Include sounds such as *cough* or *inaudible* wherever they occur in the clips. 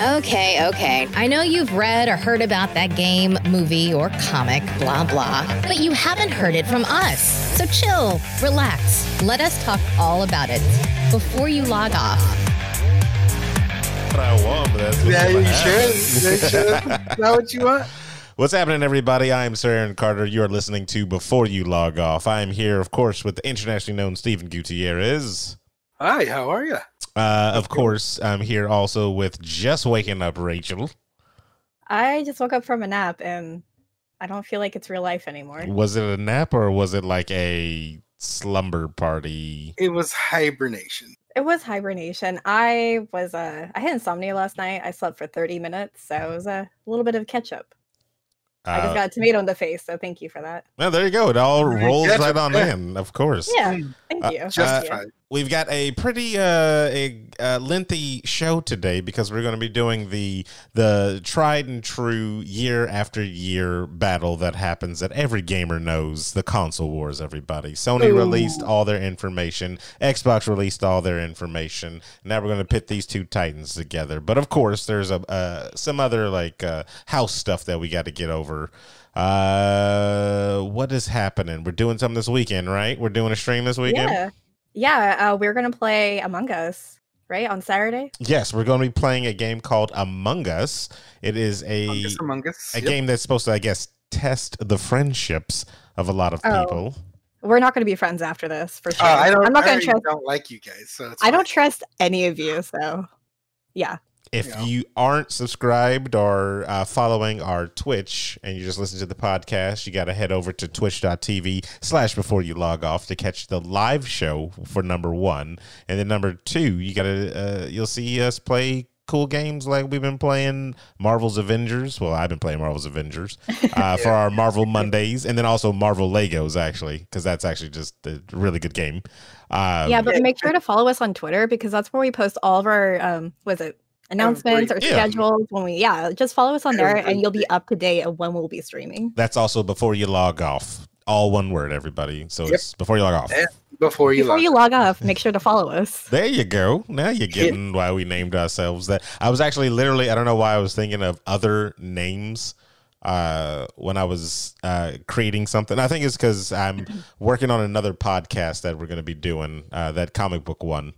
Okay, okay. I know you've read or heard about that game, movie, or comic, blah, blah, but you haven't heard it from us. So chill, relax. Let us talk all about it before you log off. What I want, but that's what's Yeah, you happen. should. You should. *laughs* Is that what you want? What's happening, everybody? I am Sir Aaron Carter. You are listening to Before You Log Off. I am here, of course, with the internationally known Stephen Gutierrez. Hi, how are you? Uh, of course, I'm here also with just waking up Rachel. I just woke up from a nap and I don't feel like it's real life anymore. Was it a nap or was it like a slumber party? It was hibernation. It was hibernation. I was uh I had insomnia last night. I slept for 30 minutes, so it was a little bit of catch up. I just Uh, got a tomato in the face, so thank you for that. well, there you go. It all rolls right on in, of course. Yeah, thank Uh, you. uh, Thank you. Justified. We've got a pretty uh, a, uh, lengthy show today because we're going to be doing the the tried and true year after year battle that happens that every gamer knows the console wars. Everybody, Sony Ooh. released all their information, Xbox released all their information. Now we're going to pit these two titans together. But of course, there's a uh, some other like uh, house stuff that we got to get over. Uh, what is happening? We're doing something this weekend, right? We're doing a stream this weekend. Yeah. Yeah, uh, we're gonna play Among Us, right? On Saturday. Yes, we're going to be playing a game called Among Us. It is a Among Us, Among Us. a Yep. game that's supposed to, I guess, test the friendships of a lot of Oh. people. We're not gonna be friends after this for sure. Uh, I don't. I'm not gonna already trust don't like you guys, so it's I don't trust any of you, so yeah. If Yeah. you aren't subscribed or uh, following our Twitch and you just listen to the podcast, you got to head over to twitch.tv slash before you log off to catch the live show for number one. And then number two, you got to, uh, you'll see us play cool games like we've been playing Marvel's Avengers. Well, I've been playing Marvel's Avengers *laughs* uh, for our Marvel *laughs* Mondays and then also Marvel Legos, actually, because that's actually just a really good game. Um, yeah, but make sure to follow us on Twitter because that's where we post all of our um was it announcements or Yeah. schedules when we yeah, just follow us on there and you'll be up to date of when we'll be streaming. that's also before you log off. All one word, everybody. So Yep. it's before you log off. Yeah. Before you Before log you log off, make sure to follow us. *laughs* There you go. Now you're getting why we named ourselves that. I was actually literally, I don't know why I was thinking of other names uh, when I was uh, creating something. I think it's because I'm *clears throat* working on another podcast that we're going to be doing, uh, that comic book one.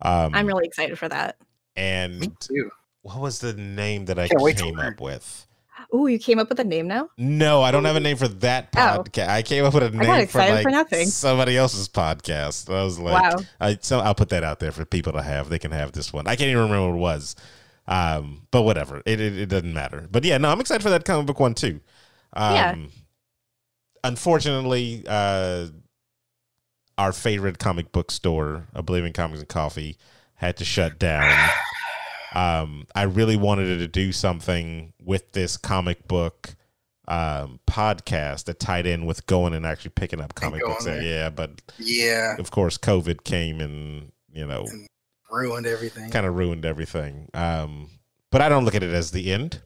Um, I'm really excited for that. Me and too. what was the name that I Can't came up with? Ooh, you came up with a name now? No, I don't have a name for that Oh. podcast. I came up with a name for like for nothing. somebody else's podcast. I was like, wow. I, so I'll put that out there for people to have. They can have this one. I can't even remember what it was. Um, but whatever. It, it, it doesn't matter. But yeah, no, I'm excited for that comic book one too. Um, Yeah. Unfortunately, uh, our favorite comic book store, I believe in Comics and Coffee, had to shut down. Um, I really wanted to do something with this comic book um, podcast that tied in with going and actually picking up comic books. there. Yeah, but Yeah, of course, COVID came and you know ruined everything. kind of ruined everything. Um, but I don't look at it as the end.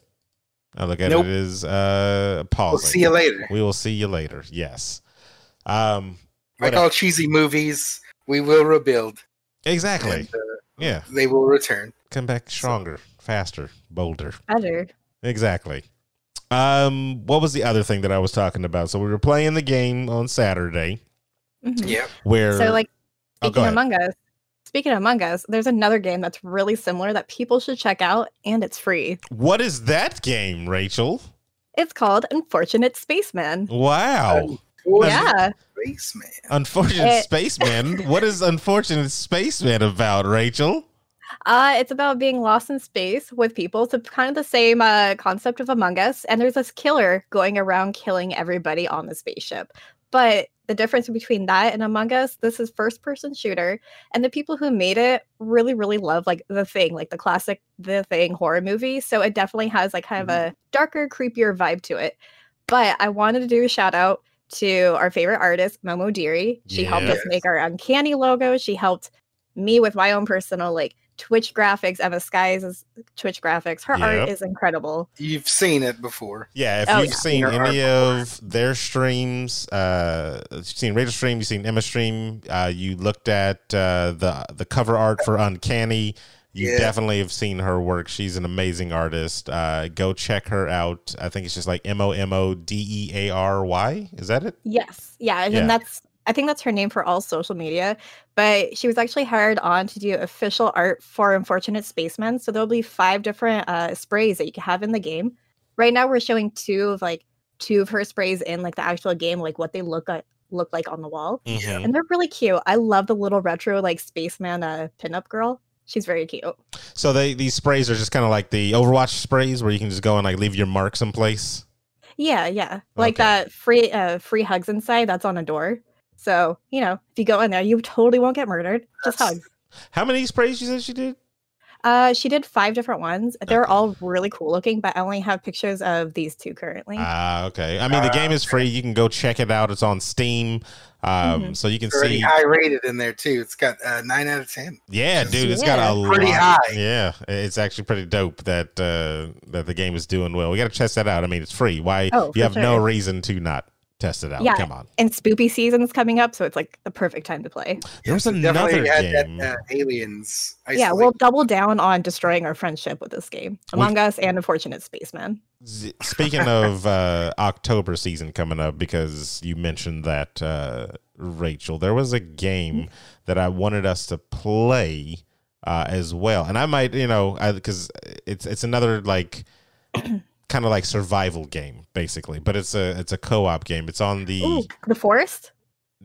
I look at Nope. it as uh, pause. We'll see you later. We will see you later. Yes. Um, Like all cheesy movies, we will rebuild. exactly. and, uh, Yeah. they will return. Come back stronger, faster, bolder. Better. Exactly. Um, what was the other thing that I was talking about? So we were playing the game on Saturday Mhm. Yep. where So like Oh, speaking of ahead. Among Us, speaking of Among Us, there's another game that's really similar that people should check out and it's free. what is that game, Rachel? It's called Unfortunate Spaceman. Wow. Boy, Yeah. Spaceman. Unfortunate It- Spaceman. what is Unfortunate Spaceman about, Rachel? Uh, it's about being lost in space with people. So kind of the same uh, concept of Among Us. And there's this killer going around killing everybody on the spaceship. But the difference between that and Among Us, this is first person shooter. And the people who made it really, really love like the thing, like the classic The Thing horror movie. So it definitely has like kind of a darker, creepier vibe to it. But I wanted to do a shout out to our favorite artist, Momo Deary. She helped us make our uncanny logo. She helped me with my own personal like Twitch graphics, Emma Skies' Twitch graphics. Her Yep. art is incredible. You've seen it before. Yeah, if Oh, you've yeah. seen Your any art of their streams, uh, you've seen Rachel stream, you've seen Emma stream, uh, you looked at uh, the the cover art for Uncanny, You Yeah. definitely have seen her work. She's an amazing artist. Uh, go check her out. I think it's just like M O M O D E A R Y. Is that it? Yes. Yeah. And Yeah. that's I think that's her name for all social media. But she was actually hired on to do official art for Unfortunate Spacemen. So there'll be five different uh, sprays that you can have in the game. Right now we're showing two of like two of her sprays in like the actual game, like what they look like look like on the wall. Mhm. And they're really cute. I love the little retro like spaceman uh pinup girl. She's very cute. So they these sprays are just kind of like the Overwatch sprays, where you can just go and like leave your mark someplace. Yeah, yeah. Like Okay. that free uh free hugs inside that's on a door. So, you know, if you go in there, you totally won't get murdered. Just That's- hugs. How many sprays you said she did? Uh, she did five different ones. They're all really cool looking, but I only have pictures of these two currently. Ah, okay. I mean, the Ah, game is free. You can go check it out. It's on Steam, um, Mhm. so you can It's see. high rated in there too. It's got uh, nine out of ten. Yeah, dude, it's got a Pretty lot. high. Yeah, it's actually pretty dope that uh, that the game is doing well. We got to test that out. I mean, it's free. Why Oh, you for have no reason to not test it out? Yeah. Come on. and spoopy season's coming up, so it's like the perfect time to play. There was Yes, another definitely had game. That, uh, aliens. Yeah, we'll double down on destroying our friendship with this game. We- Among Us and Unfortunate Spaceman. Z- Speaking of uh, October season coming up, because you mentioned that, uh, Rachel, there was a game that I wanted us to play uh, as well, and I might, you know, because it's it's another like kind of like survival game, basically, but it's a it's a co op game. It's on the. Ooh, the forest?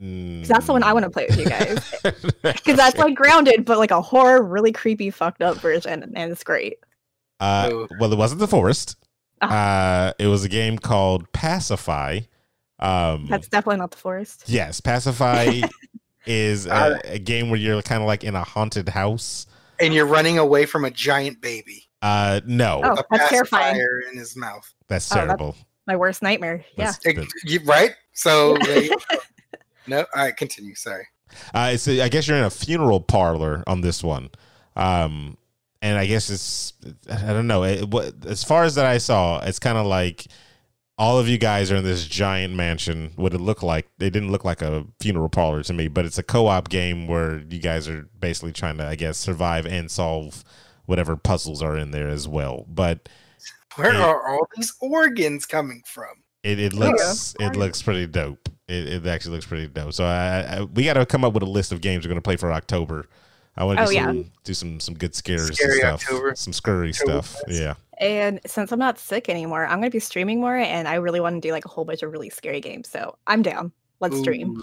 Mm, 'Cause that's the one I want to play with you guys. *laughs* Because Because that's like grounded, but like a horror, really creepy, fucked up version, and it's great. Uh, well, it wasn't the forest. Ah. Uh, it was a game called Pacify. Um, That's definitely not the forest. yes, Pacify *laughs* is a, a game where you're kind of like in a haunted house. and you're running away from a giant baby. Uh, no, Oh, a that's terrifying. pacifier in his mouth. that's Oh, that's- terrible. My worst nightmare. Yeah. That's- Ex- you- right? So *laughs* no, all right, continue. Sorry. Uh, it's a, I guess you're in a funeral parlor on this one. Um, and I guess it's I don't know. It, what, as far as that I saw, it's kind of like all of you guys are in this giant mansion. What it looked like, it didn't look like a funeral parlor to me, but it's a co-op game where you guys are basically trying to, I guess, survive and solve whatever puzzles are in there as well. But Where Yeah. are all these organs coming from? it, it There you go. looks it looks pretty dope. It, it actually looks pretty dope. So I, I we got to come up with a list of games we're going to play for October. I want to Oh, do, yeah. some, do some some good scares Scary and stuff, October. some scurry October stuff. Fest. Yeah. And since I'm not sick anymore, I'm going to be streaming more, and I really want to do like a whole bunch of really scary games. So I'm down. Let's stream.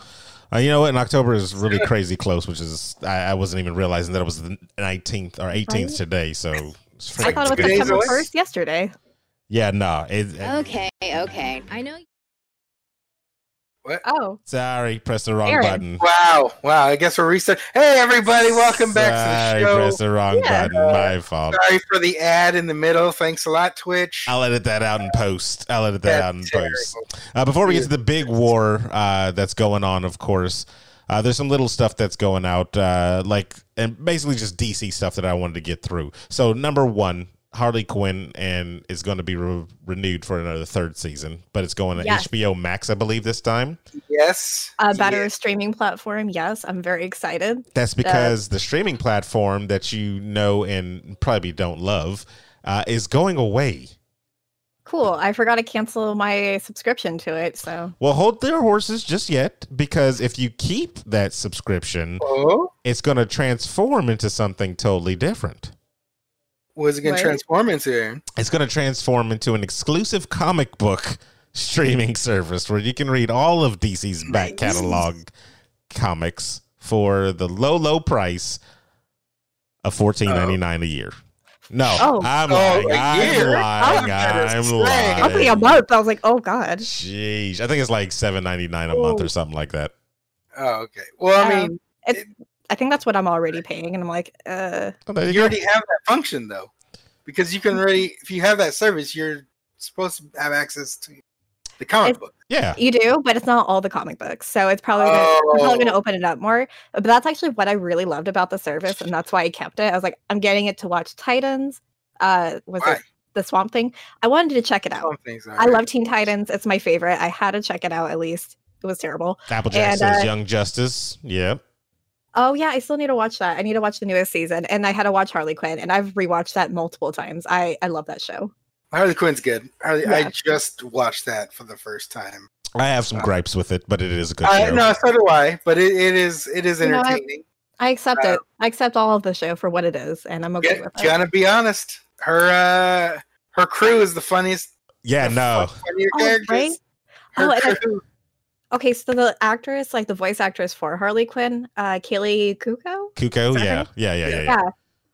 Uh, you know what? In October is really crazy close, which is I, I wasn't even realizing that it was the 19th or 18th Right? today. So it's I thought it was Two crazy. days September 1st yesterday. yeah, no. It, it- Okay, okay. I know Oh, sorry, press the wrong Aaron. button. Wow, wow. I guess we're reset. Hey, everybody, welcome back Sorry, to the show. press the wrong Yeah. button. My fault. Sorry for the ad in the middle. Thanks a lot, Twitch. I'll edit that out in post. I'll edit that That's out in terrible. post. Uh, before we get to the big war uh, that's going on, of course, uh, there's some little stuff that's going out, uh, like and basically just DC stuff that I wanted to get through. So number one, Harley Quinn, and is going to be re- renewed for another third season, but it's going to Yes. HBO Max, I believe, this time. Yes. a better Yeah. streaming platform. Yes, I'm very excited. That's because the streaming platform that you know and probably don't love uh, is going away. Cool. I forgot to cancel my subscription to it. So Well, hold their horses just yet, because if you keep that subscription, Oh, it's going to transform into something totally different. What's it going to transform into? It's going to transform into an exclusive comic book streaming *laughs* service where you can read all of DC's back catalog comics for the low, low price of fourteen ninety nine a year. No, Oh. I'm Oh, lying. a I'm year? lying. Oh, that is I'm strange. lying. I was thinking a month. I was like, oh god. Jeez, I think it's like seven ninety nine a month or something like that. Oh, okay. Well, I Um, mean, It's. I think that's what I'm already paying, and I'm like, uh, Oh, there you you already have that function though, because you can already, if you have that service, you're supposed to have access to the comic It's- book. Yeah, you do, but it's not all the comic books. So it's probably gonna, I'm probably going to Oh. open it up more. But that's actually what I really loved about the service, and that's why I kept it. I was like, I'm getting it to watch Titans. Uh, was Why? it the Swamp Thing? I wanted to check it out. Some things. I love Teen Titans. It's my favorite. I had to check it out at least. It was terrible. Applejack And, says uh, Young Justice. Yep. Oh yeah, I still need to watch that. I need to watch the newest season, and I had to watch Harley Quinn, and I've rewatched that multiple times. I I love that show. Harley Quinn's good. Harley, I just watched that for the first time. I have some gripes with it, but it is a good I, show. no, so do I. But it, it is it is You know, I- entertaining. I accept Uh, it. I accept all of the show for what it is, and I'm okay Yeah, with it. gonna be honest. Her uh her crew is the funniest. yeah, the no. funnier Oh, characters. right? Her Oh, and I- crew. Okay, so the actress, like the voice actress for Harley Quinn, uh, Kaley Cuoco, Cuoco, yeah. yeah, yeah, yeah, yeah. yeah,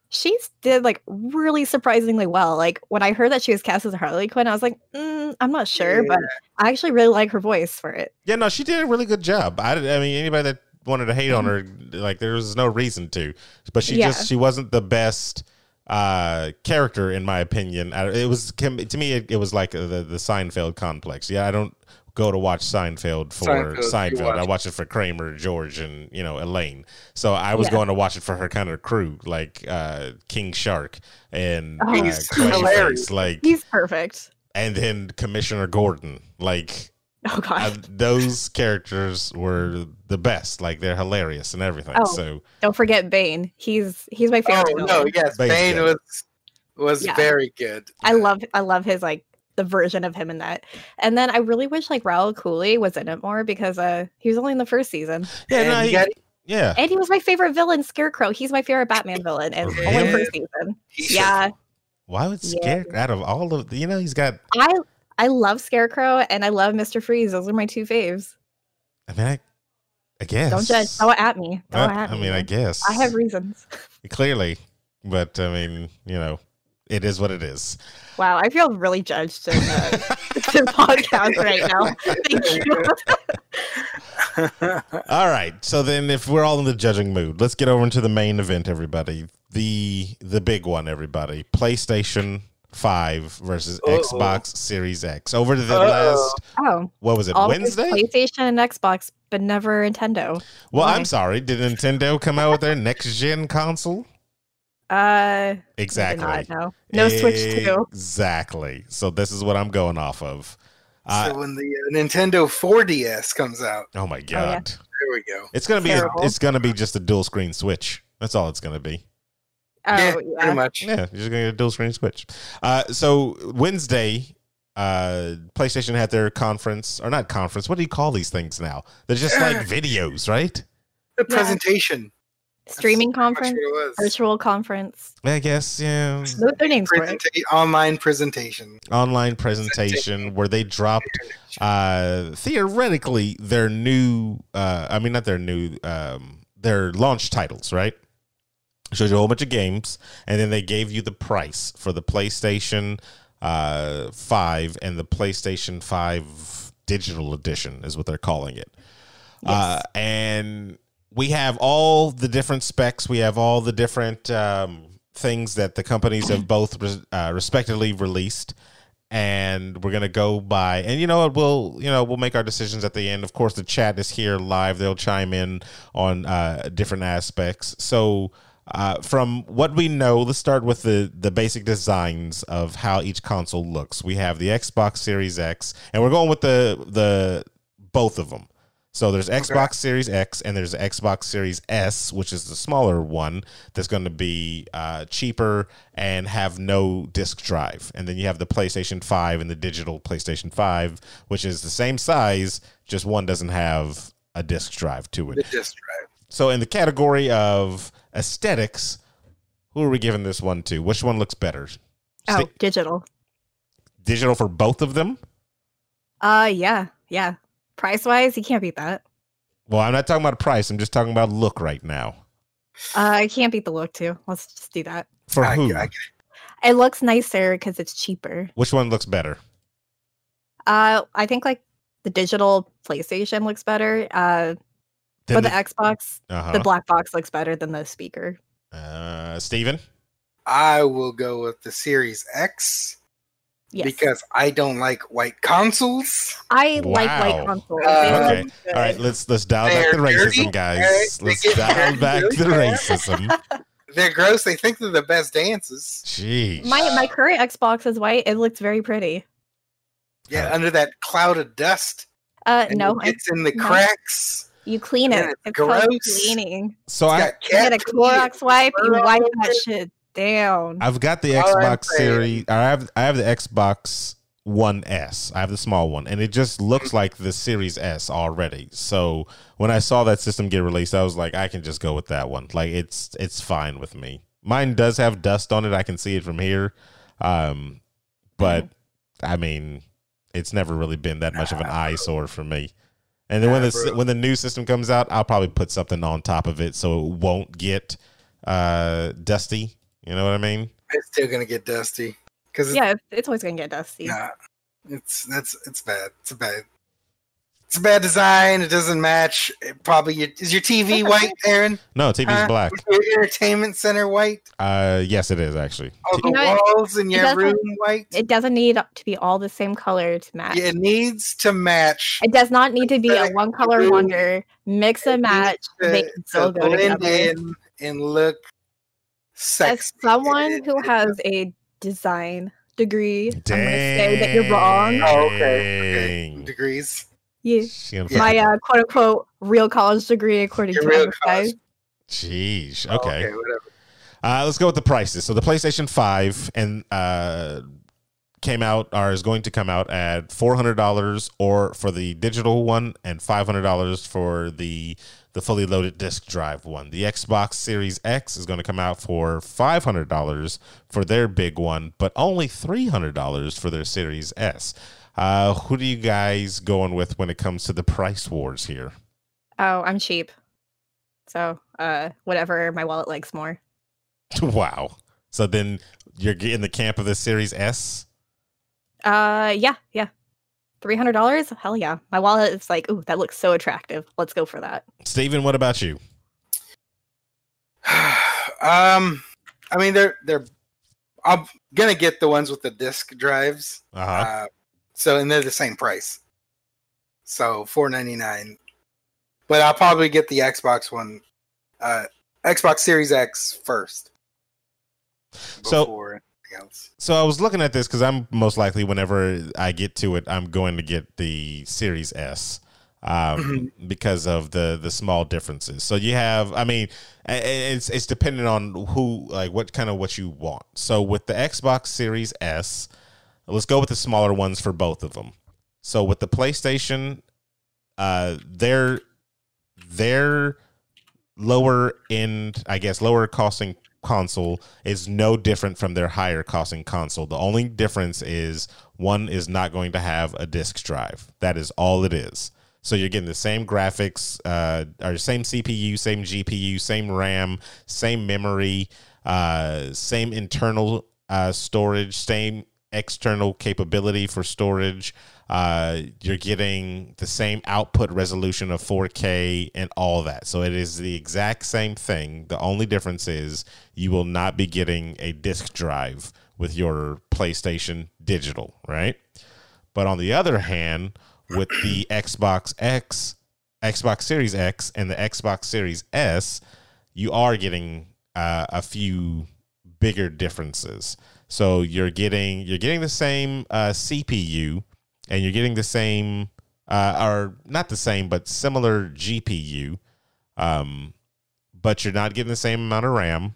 she's did like really surprisingly well. Like when I heard that she was cast as Harley Quinn, I was like, mm, I'm not sure, but I actually really like her voice for it. Yeah, no, she did a really good job. I, I mean, anybody that wanted to hate on her, Mm-hmm. like, there was no reason to. But she Yeah. just, she wasn't the best uh character in my opinion it was to me it, it was like the the seinfeld complex yeah i don't go to watch seinfeld for Seinfeld, seinfeld, i watch- watch it for kramer george and you know elaine so i was Yeah. going to watch it for her kind of crew like uh king shark and Oh, uh, He's Clayface, hilarious. like He's perfect. and then commissioner gordon like Oh god. uh, those characters were the best. Like they're hilarious and everything. Oh. So Don't forget Bane. He's he's my Oh favorite. no, villain. yes, Bane's Bane good. was was Yeah. very good. I love I love his like the version of him in that. And then I really wish like Rahul Kohli was in it more because uh he was only in the first season. yeah, And no, he- got- yeah. And he was my favorite villain, Scarecrow. He's my favorite Batman *laughs* villain and only Really? first season. Yeah. Why would Yeah. Scare out of all of you know he's got. I I love Scarecrow and I love Mr. Freeze. Those are my two faves. I mean, I, I guess. Don't judge. Throw it at me. Throw Well, it at I me. mean, I guess I have reasons. clearly, but I mean, you know, it is what it is. Wow, I feel really judged in the, *laughs* the podcast right now. Thank you. *laughs* All right. So then, if we're all in the judging mood, let's get over into the main event, everybody. The the big one, everybody. PlayStation Five versus Uh-oh. Xbox Series X. Over to the Uh-oh. last. Oh, What was it? always Wednesday. PlayStation and Xbox, but never Nintendo. Well, Why? I'm sorry. Did Nintendo come out with their next gen console? Uh, Exactly. not, no, no Switch too. Exactly. So this is what I'm going off of. Uh, so when the uh, Nintendo 4DS comes out, oh my yeah. god. there we go. It's gonna be a, it's gonna be just a dual screen switch. That's all it's gonna be. Oh, yeah, yeah. pretty much. Yeah, you're just gonna get a dual screen switch. Uh, so Wednesday, uh, PlayStation had their conference or not conference. What do you call these things now? They're just like *clears throat* videos, right? The presentation. That's Streaming pretty much conference, it was. virtual conference. I guess yeah. Those are their names for it. Online presentation. Online presentation where they dropped uh theoretically their new uh i mean not their new um their launch titles right showed you a whole bunch of games and then they gave you the price for the playstation uh 5 and the playstation 5 digital edition is what they're calling it uh and we have all the different specs. We have all the different um things that the companies have both uh, respectively released. And we're gonna go by and you know what we'll you know we'll make our decisions at the end. Of course the chat is here live. They'll chime in on uh different aspects. So uh from what we know let's start with the the basic designs of how each console looks. We have the xbox series x and we're going with the the both of them so there's Xbox Series X and there's Xbox Series S, which is the smaller one that's going to be uh, cheaper and have no disk drive. And then you have the PlayStation 5 and the digital PlayStation 5, which is the same size, just one doesn't have a disk drive to it. The it. disk drive. So in the category of aesthetics, who are we giving this one to? Which one looks better? Oh, Sti- digital. digital for both of them? Uh, yeah, yeah. Price wise, you can't beat that. Well, I'm not talking about price. I'm just talking about look right now. Uh, I can't beat the look too. Let's just do that. For I- who? I- It looks nicer because it's cheaper. Which one looks better? Uh, I think like the digital PlayStation looks better. Uh, Then but the Xbox, uh-huh. the black box looks better than the speaker. Uh, Steven? I will go with the Series X Yes, because I don't like white consoles. I like white consoles. Uh, Okay. All right, let's let's dial back the They're dirty, racism, guys. alright? Let's get dial back really the fast. racism. *laughs* They're gross. They think they're the best dances. Jeez. My my current Xbox is white. It looks very pretty. Yeah, Uh, under that cloud of dust. Uh, no, it's in the no. cracks. You clean it. it's It's called gross. cleaning. So It's I, got You get a cat Clorox wipe, you wipe that shit down. I've got the All Xbox. Series. I have I have the Xbox One S. I have the small one, and it just looks Mm-hmm. like the Series S already. So when I saw that system get released, I was like, I can just go with that one. Like it's it's fine with me. Mine does have dust on it. I can see it from here, um, but Mm-hmm. I mean, it's never really been that much of an eyesore for me. And then when Nah, the bro. when the new system comes out, I'll probably put something on top of it so it won't get uh, dusty. You know what I mean? It's still gonna get dusty because yeah, it's- it's always gonna get dusty. Nah, it's that's it's bad. It's a bad. It's a bad design. It doesn't match. It probably your, is your TV white, Aaron? No, TV's Huh? black. Is your entertainment center white? Uh, yes, it is actually. All the You know, walls in your room white. It doesn't need to be all the same color to match. Yeah, it needs to match. It does not need to be a one color wonder. Mix and match. to, They can still to go blend together. in and look sexy. As someone who has a design degree, I'm gonna say that you're wrong. Oh, okay, Dang. degrees. Yeah. Yeah. My uh, quote unquote real college degree, according Your to real Advertise. Jeez. Oh, Okay. whatever. Uh, let's go with the prices. So the PlayStation Five and uh came out or is going to come out at four hundred dollars, or for the digital one, and five hundred dollars for the the fully loaded disc drive one. The Xbox Series X is going to come out for five hundred dollars for their big one, but only three hundred dollars for their Series S. Uh, who do you guys going with when it comes to the price wars here? Oh, I'm cheap. So, uh, whatever my wallet likes more. *laughs* wow. So then you're in the camp of the Series S. Uh, yeah, yeah. Three hundred dollars? Hell yeah! My wallet is like, ooh, that looks so attractive. Let's go for that. Steven, what about you? *sighs* um, I mean, they're they're. I'm gonna get the ones with the disc drives. Uh-huh. Uh, so and they're the same price. So four ninety nine. But I'll probably get the Xbox one, uh, Xbox Series X first. So- Before anything else. So I was looking at this because I'm most likely, whenever I get to it, I'm going to get the Series S um, *clears throat* because of the the small differences. So you have, I mean, it's it's dependent on who, like, what kind of what you want. So with the Xbox Series S, let's go with the smaller ones for both of them. So with the PlayStation, uh, they're their lower end, I guess, lower costing console is no different from their higher costing console. The only difference is one is not going to have a disk drive. That is all it is. So you're getting the same graphics, uh, or same CPU, same GPU, same RAM, same memory, uh, same internal uh, storage, same external capability for storage. Uh, you're getting the same output resolution of 4K and all that. So it is the exact same thing. The only difference is you will not be getting a disk drive with your PlayStation Digital, right? But on the other hand, with the Xbox X, Xbox Series X, and the Xbox Series S, you are getting uh, a few bigger differences. So you're getting you're getting the same uh, CPU, and you're getting the same, uh, or not the same, but similar GPU, um, but you're not getting the same amount of RAM.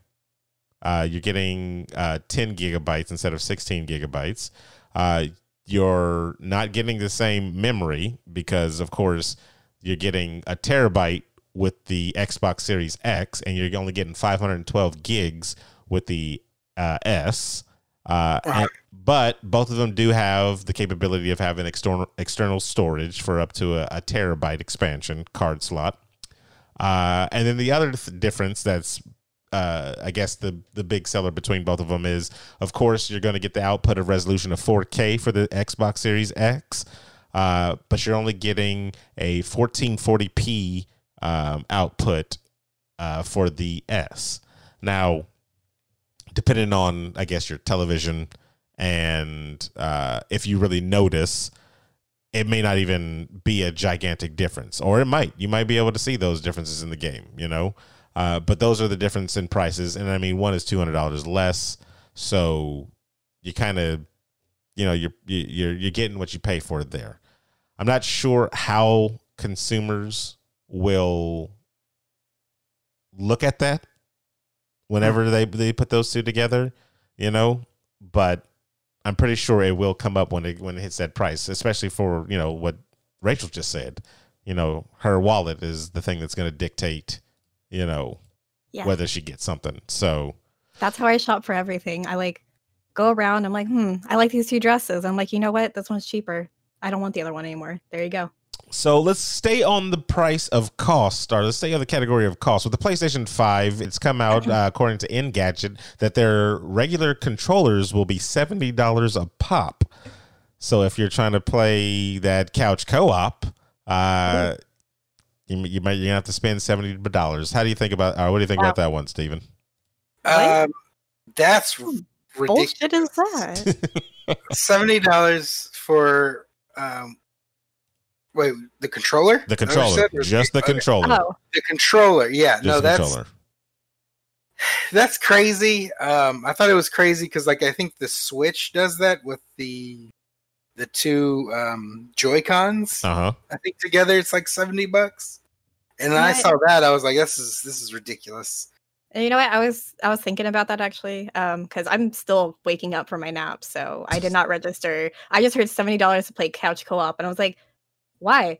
Uh, you're getting uh, 10 gigabytes instead of 16 gigabytes. Uh, you're not getting the same memory because, of course, you're getting a terabyte with the Xbox Series X, and you're only getting 512 gigs with the uh, S. Uh, and- but both of them do have the capability of having external external storage for up to a, a terabyte expansion card slot. Uh, and then the other th- difference that's uh, I guess the the big seller between both of them is, of course, you're going to get the output of resolution of 4K for the Xbox Series X, uh, but you're only getting a 1440p um, output uh, for the S. Now, depending on, I guess, your television and uh, if you really notice, it may not even be a gigantic difference, or it might. You might be able to see those differences in the game, you know. Uh, but those are the difference in prices, and I mean, one is two hundred dollars less, so you kind of, you know, you're you- you're you're getting what you pay for there. I'm not sure how consumers will look at that whenever they they put those two together, you know. But I'm pretty sure it will come up when it when it hits that price, especially for you know what Rachel just said. You know, her wallet is the thing that's going to dictate, you know, Yeah. whether she gets something. So That's how I shop for everything. I like go around. I'm like, hmm, I like these two dresses. I'm like, you know what? This one's cheaper. I don't want the other one anymore. There you go. So let's stay on the price of cost, or let's stay on the category of cost. With the PlayStation 5, it's come out, uh, according to Engadget, that their regular controllers will be $70 a pop. So if you're trying to play that couch co op, uh, you, you might you have to spend $70. How do you think about, uh, what do you think about that one, Steven? What? Um, that's ridiculous. Bullshit is that? *laughs* Seventy dollars for um, wait, the controller? The Is that what you controller, just the okay. controller. oh, The controller, yeah. Just no, the that's controller. that's crazy. Um, I thought it was crazy because, like, I think the Switch does that with the the two um, Joy Cons. Uh huh. I think together it's like seventy bucks. And then I saw that, I was like, "This is this is ridiculous." you know what? I was I was thinking about that actually, um, because I'm still waking up from my nap, so I did not register. I just heard seventy dollars to play couch co-op, and I was like, why?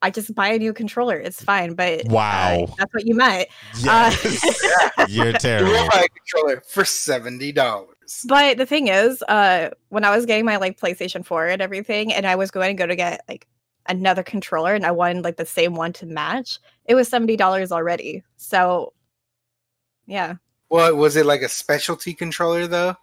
I just buy a new controller. It's fine, but uh, Wow. that's what you meant. Yes. *laughs* You're terrible. will buy a controller for seventy dollars. But the thing is, uh, when I was getting my like PlayStation 4 and everything, and I was going to go to get like another controller and I wanted like the same one to match, it was $70 already. So yeah. Well, was it like a specialty controller though?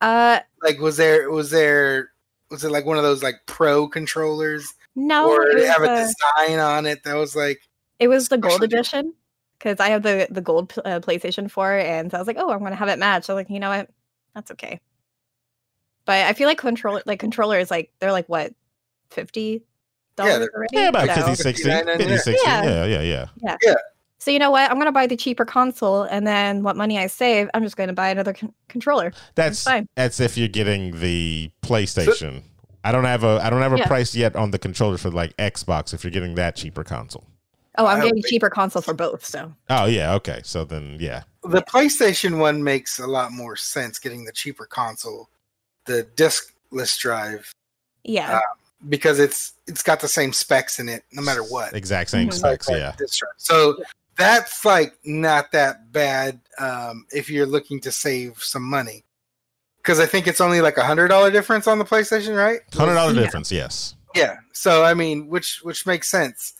Uh Like, was there was there was it like one of those like pro controllers, no, or it did it have a the, design on it that was like? it was the gold edition because I have the the gold uh, PlayStation 4 and so I was like, "Oh, I'm going to have it match." I was like, "You know what? That's okay." But I feel like controller like controllers like they're like what? 50 dollars they're- already? Yeah, about So- 50, 60. 50, 60. Yeah. Yeah, yeah, yeah. So you know what? I'm gonna buy the cheaper console, and then what money I save, I'm just gonna buy another con- controller. That's fine. that's if you're getting the PlayStation. I don't have a I don't have a Yeah. price yet on the controller for like Xbox if you're getting that cheaper console. Oh, I'm getting don't think- cheaper console for both. So Oh yeah, okay. So then yeah. The PlayStation one makes a lot more sense getting the cheaper console, the diskless drive, yeah, Uh, because it's it's got the same specs in it no matter what. Exact same Mhm. specs, Like, yeah. So that's like not that bad um, if you're looking to save some money. Because I think it's only like a hundred dollar difference on the PlayStation, right? Hundred dollar Yeah. difference, yes. Yeah. So I mean, which which makes sense.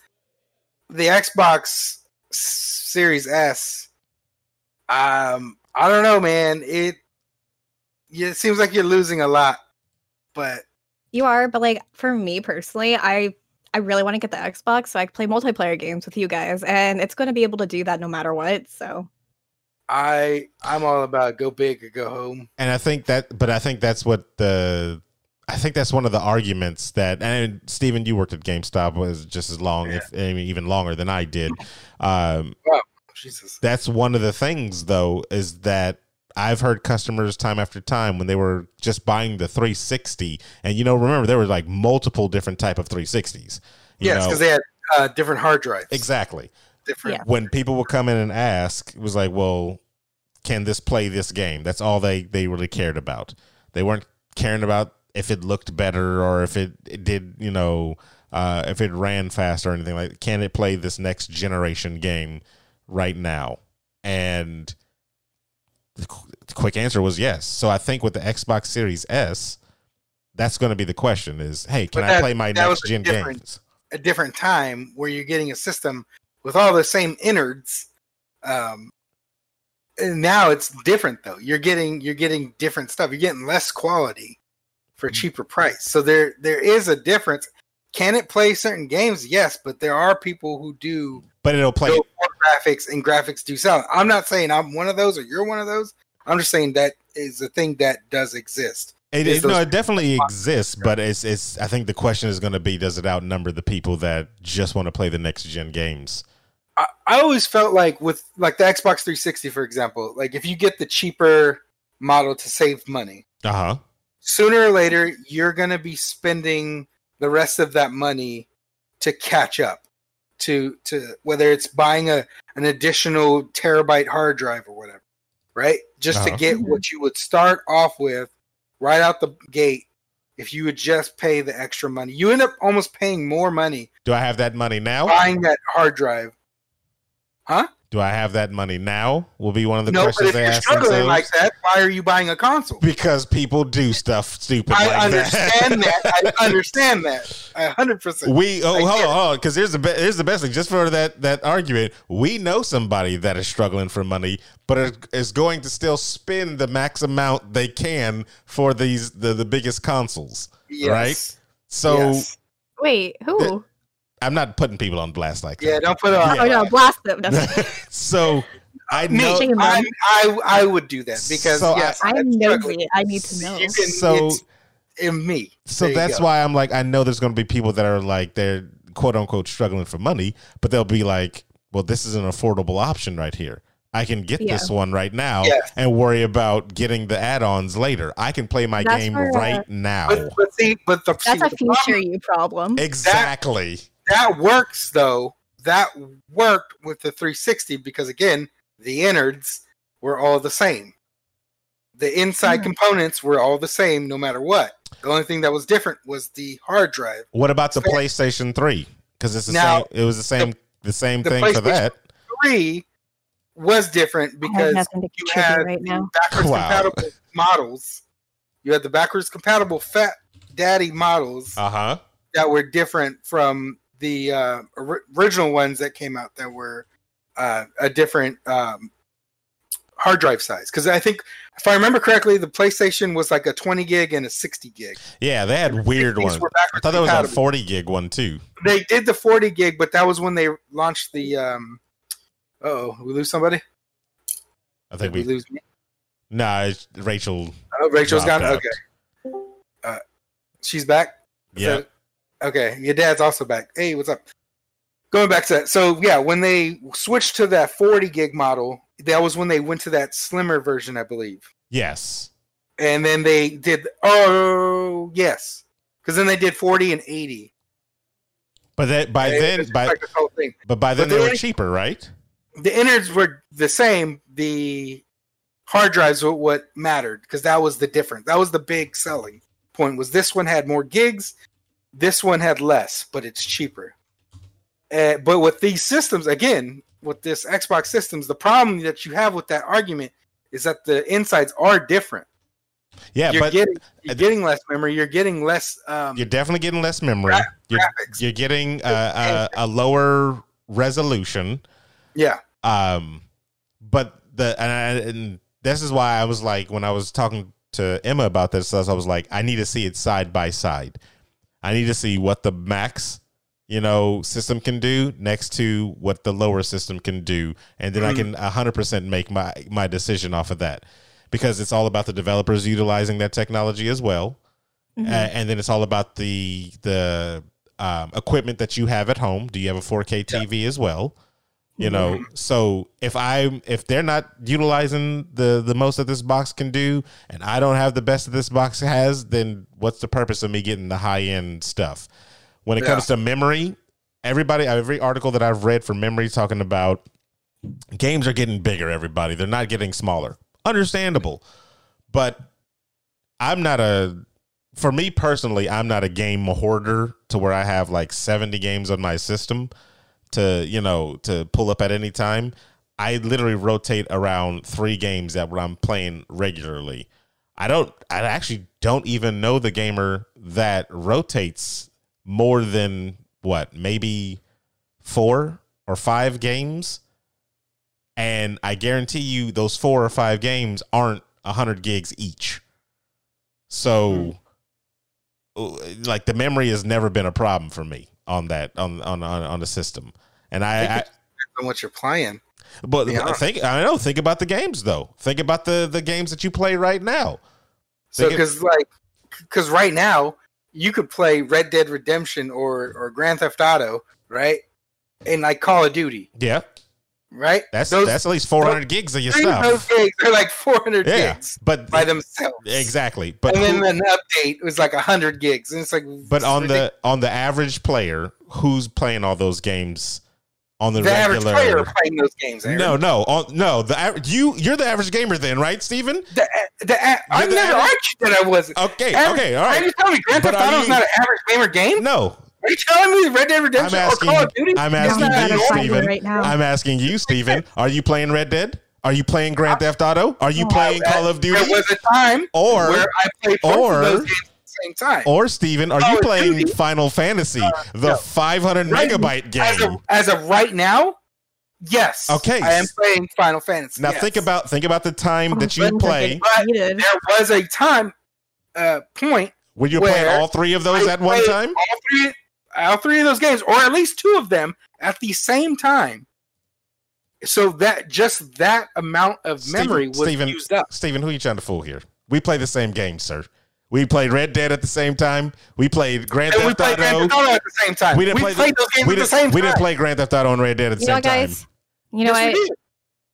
The Xbox Series S, um, I don't know, man. It yeah, it seems like you're losing a lot, but you are. But like for me personally, I I really want to get the Xbox so I can play multiplayer games with you guys, and it's going to be able to do that no matter what. So I I'm all about go big or go home. And I think that but I think that's what the I think that's one of the arguments that and Steven, you worked at GameStop was just as long, if I mean, even longer than I did. Um, Jesus. that's one of the things though is that I've heard customers time after time when they were just buying the 360 and you know remember there were like multiple different type of 360s. You Yes, because they had uh, different hard drives. exactly. Different. Yeah. When people would come in and ask, it was like, "Well, can this play this game?" That's all they they really cared about. They weren't caring about if it looked better or if it, it did, you know, uh, if it ran fast or anything like. Can it play this next generation game right now? And the qu- the quick answer was yes. So I think with the Xbox Series S, that's going to be the question: is hey, can But I play my next gen games? a different time where you're getting a system with all the same innards. Um, and now it's different though. You're getting you're getting different stuff. You're getting less quality for a cheaper price. So there there is a difference. Can it play certain games? Yes, but there are people who do But it'll play. graphics and graphics do sell. I'm not saying I'm one of those or you're one of those. I'm just saying that is a thing that does exist. It, Is no, it definitely exists, but it's it's. I think the question is going to be: Does it outnumber the people that just want to play the next gen games? I, always felt like with like the Xbox 360, for example, like if you get the cheaper model to save money, Uh huh. sooner or later you're gonna be spending the rest of that money to catch up. to to whether it's buying a an additional terabyte hard drive or whatever, right? Just Uh-huh. to get what you would start off with right out the gate. If you would just pay the extra money, you end up almost paying more money Do I have that money now? buying that hard drive. Huh? Do I have that money now? Will be one of the no, but questions if they you're ask struggling themselves. like that, why are you buying a console? because people do stuff stupid I like understand that. *laughs* that. I understand that. A hundred percent. We oh I hold on, hold on, because here's the be- here's the best thing. Just for that that argument, we know somebody that is struggling for money, but is- is going to still spend the max amount they can for these the, the biggest consoles. Yes. right? So Yes. Wait, who? I'm not putting people on blast like that. Yeah, that. don't put it on. Yeah. Oh no, blast them. *laughs* So I know. Shame I. I, I would do that because So I- yes, I'm I'm struggling. nosy. I need to know. You can, So- in me. So There that's why I'm like, I know there's going to be people that are like, they're quote unquote struggling for money, but they'll be like, well, this is an affordable option right here. I can get Yeah. this one right now Yes. and worry about getting the add-ons later. I can play my That's game where, uh, right now. But, but see, but the, see, That's a future problem- you problem. exactly. that works though. That worked with the 360 because again, the innards were all the same. The inside Hmm. components were all the same, no matter what. The only thing that was different was the hard drive. What about the Fair. PlayStation 3? Because it's the Now, same. It was the same. The, same the thing for that. Three was different because you had right the now. backwards Wow. compatible *laughs* models. You had the backwards compatible Fat Daddy models Uh huh. that were different from the uh, ori- original ones that came out that were uh, a different um, hard drive size. Because I think, if I remember correctly, the PlayStation was like a 20 gig and a 60 gig. Yeah, they had weird ones. I thought there was a 40 gig one too. They did the 40 gig, but that was when they launched the. Um, oh, we lose somebody. I think we we. lose me. Nah, it's Rachel. Oh, Rachel's dropped gone. out. Okay. Uh, she's back. Yeah. Okay. Your dad's also back. Hey, what's up? Going back to that. So yeah, when they switched to that 40 gig model, that was when they went to that slimmer version, I believe. Yes. And then they did. Oh yes, because then they did 40 and 80. But that by then, by like this whole thing. but by then but they were cheaper, right? The innards were the same. The hard drives were what mattered because that was the difference. That was the big selling point. Was this one had more gigs, this one had less, but it's cheaper. Uh, but with these systems, again, with this Xbox systems, the problem that you have with that argument is that the insides are different. Yeah, you're but getting you're uh, getting less memory. You're getting less. Um, you're definitely getting less memory. Gra- You're, you're getting a, a, a lower resolution. yeah, Um, but the and, I, and this is why I was like when I was talking to Emma about this, I was like, I need to see it side by side. I need to see what the max, you know, system can do next to what the lower system can do, and then I Mhm. can hundred percent make my my decision off of that because it's all about the developers utilizing that technology as well. Mhm. Uh, and then it's all about the the um, equipment that you have at home. Do you have a 4K TV as well? You know, so if I if they're not utilizing the the most that this box can do, and I don't have the best that this box has, then what's the purpose of me getting the high end stuff? When it Yeah. comes to memory, everybody every article that I've read for memory talking about games are getting bigger. Everybody, they're not getting smaller. Understandable, but I'm not a for me personally, I'm not a game hoarder to where I have like 70 games on my system to, you know, to pull up at any time. I literally rotate around three games that I'm playing regularly. I don't I actually don't even know the gamer that rotates more than what, maybe four or five games. And I guarantee you those four or five games aren't 100 gigs each. So hmm. like the memory has never been a problem for me on that on on on, on the system. And I, I Depends on what you're playing. but Yeah. think I know think about the games though. Think about the the games that you play right now. So Think it- because like because right now you could play Red Dead Redemption or or Grand Theft Auto, right? And like Call of Duty, Yeah, right? that's those, that's at least 400 gigs of your of those stuff. gigs are like 400 Yeah, gigs but by themselves. exactly. But and then an update was like 100 gigs, and it's like but it's on ridiculous. the on the average player who's playing all those games on the, The average regular. player playing those games. Aaron. no, no, on, no. The you you're the average gamer then, right, Steven? the, uh, the, I never average- argued that I wasn't. Okay, Average- okay, all right. Are you telling me Grand Theft Auto is not an average gamer game? No, Are you telling me Red Dead I'm Redemption or. Call of Duty? I'm is asking not not you, an a average- Steven. right now. I'm asking you, Steven. Are you playing Red Dead? Are you playing Grand Theft Auto? Are you Oh, playing That- Call of Duty? There was a time Or where I played both or- of those games at the same time. or Steven, are Call you playing Duty? Final Fantasy, the no. 500 Right- megabyte as, game? of, as of right now, yes. Okay. I am playing Final Fantasy. Now yes. think about think about the time Oh, that you play. get But heated. there was a time uh, point Were you playing all three of those I at one time? All three, all three of those games, or at least two of them, at the same time. So that just that amount of Steven- memory was Steven- used up. Steven, who are you trying to fool here? We play the same game, sir. We played Red Dead at the same time. We played Grand And we Theft played Grand Auto. Theft Auto at the same time. We We, didn't play the- those games We at the didn't, same we time. didn't play Grand Theft Auto and Red Dead at the You know same what, time. You know Yes, what?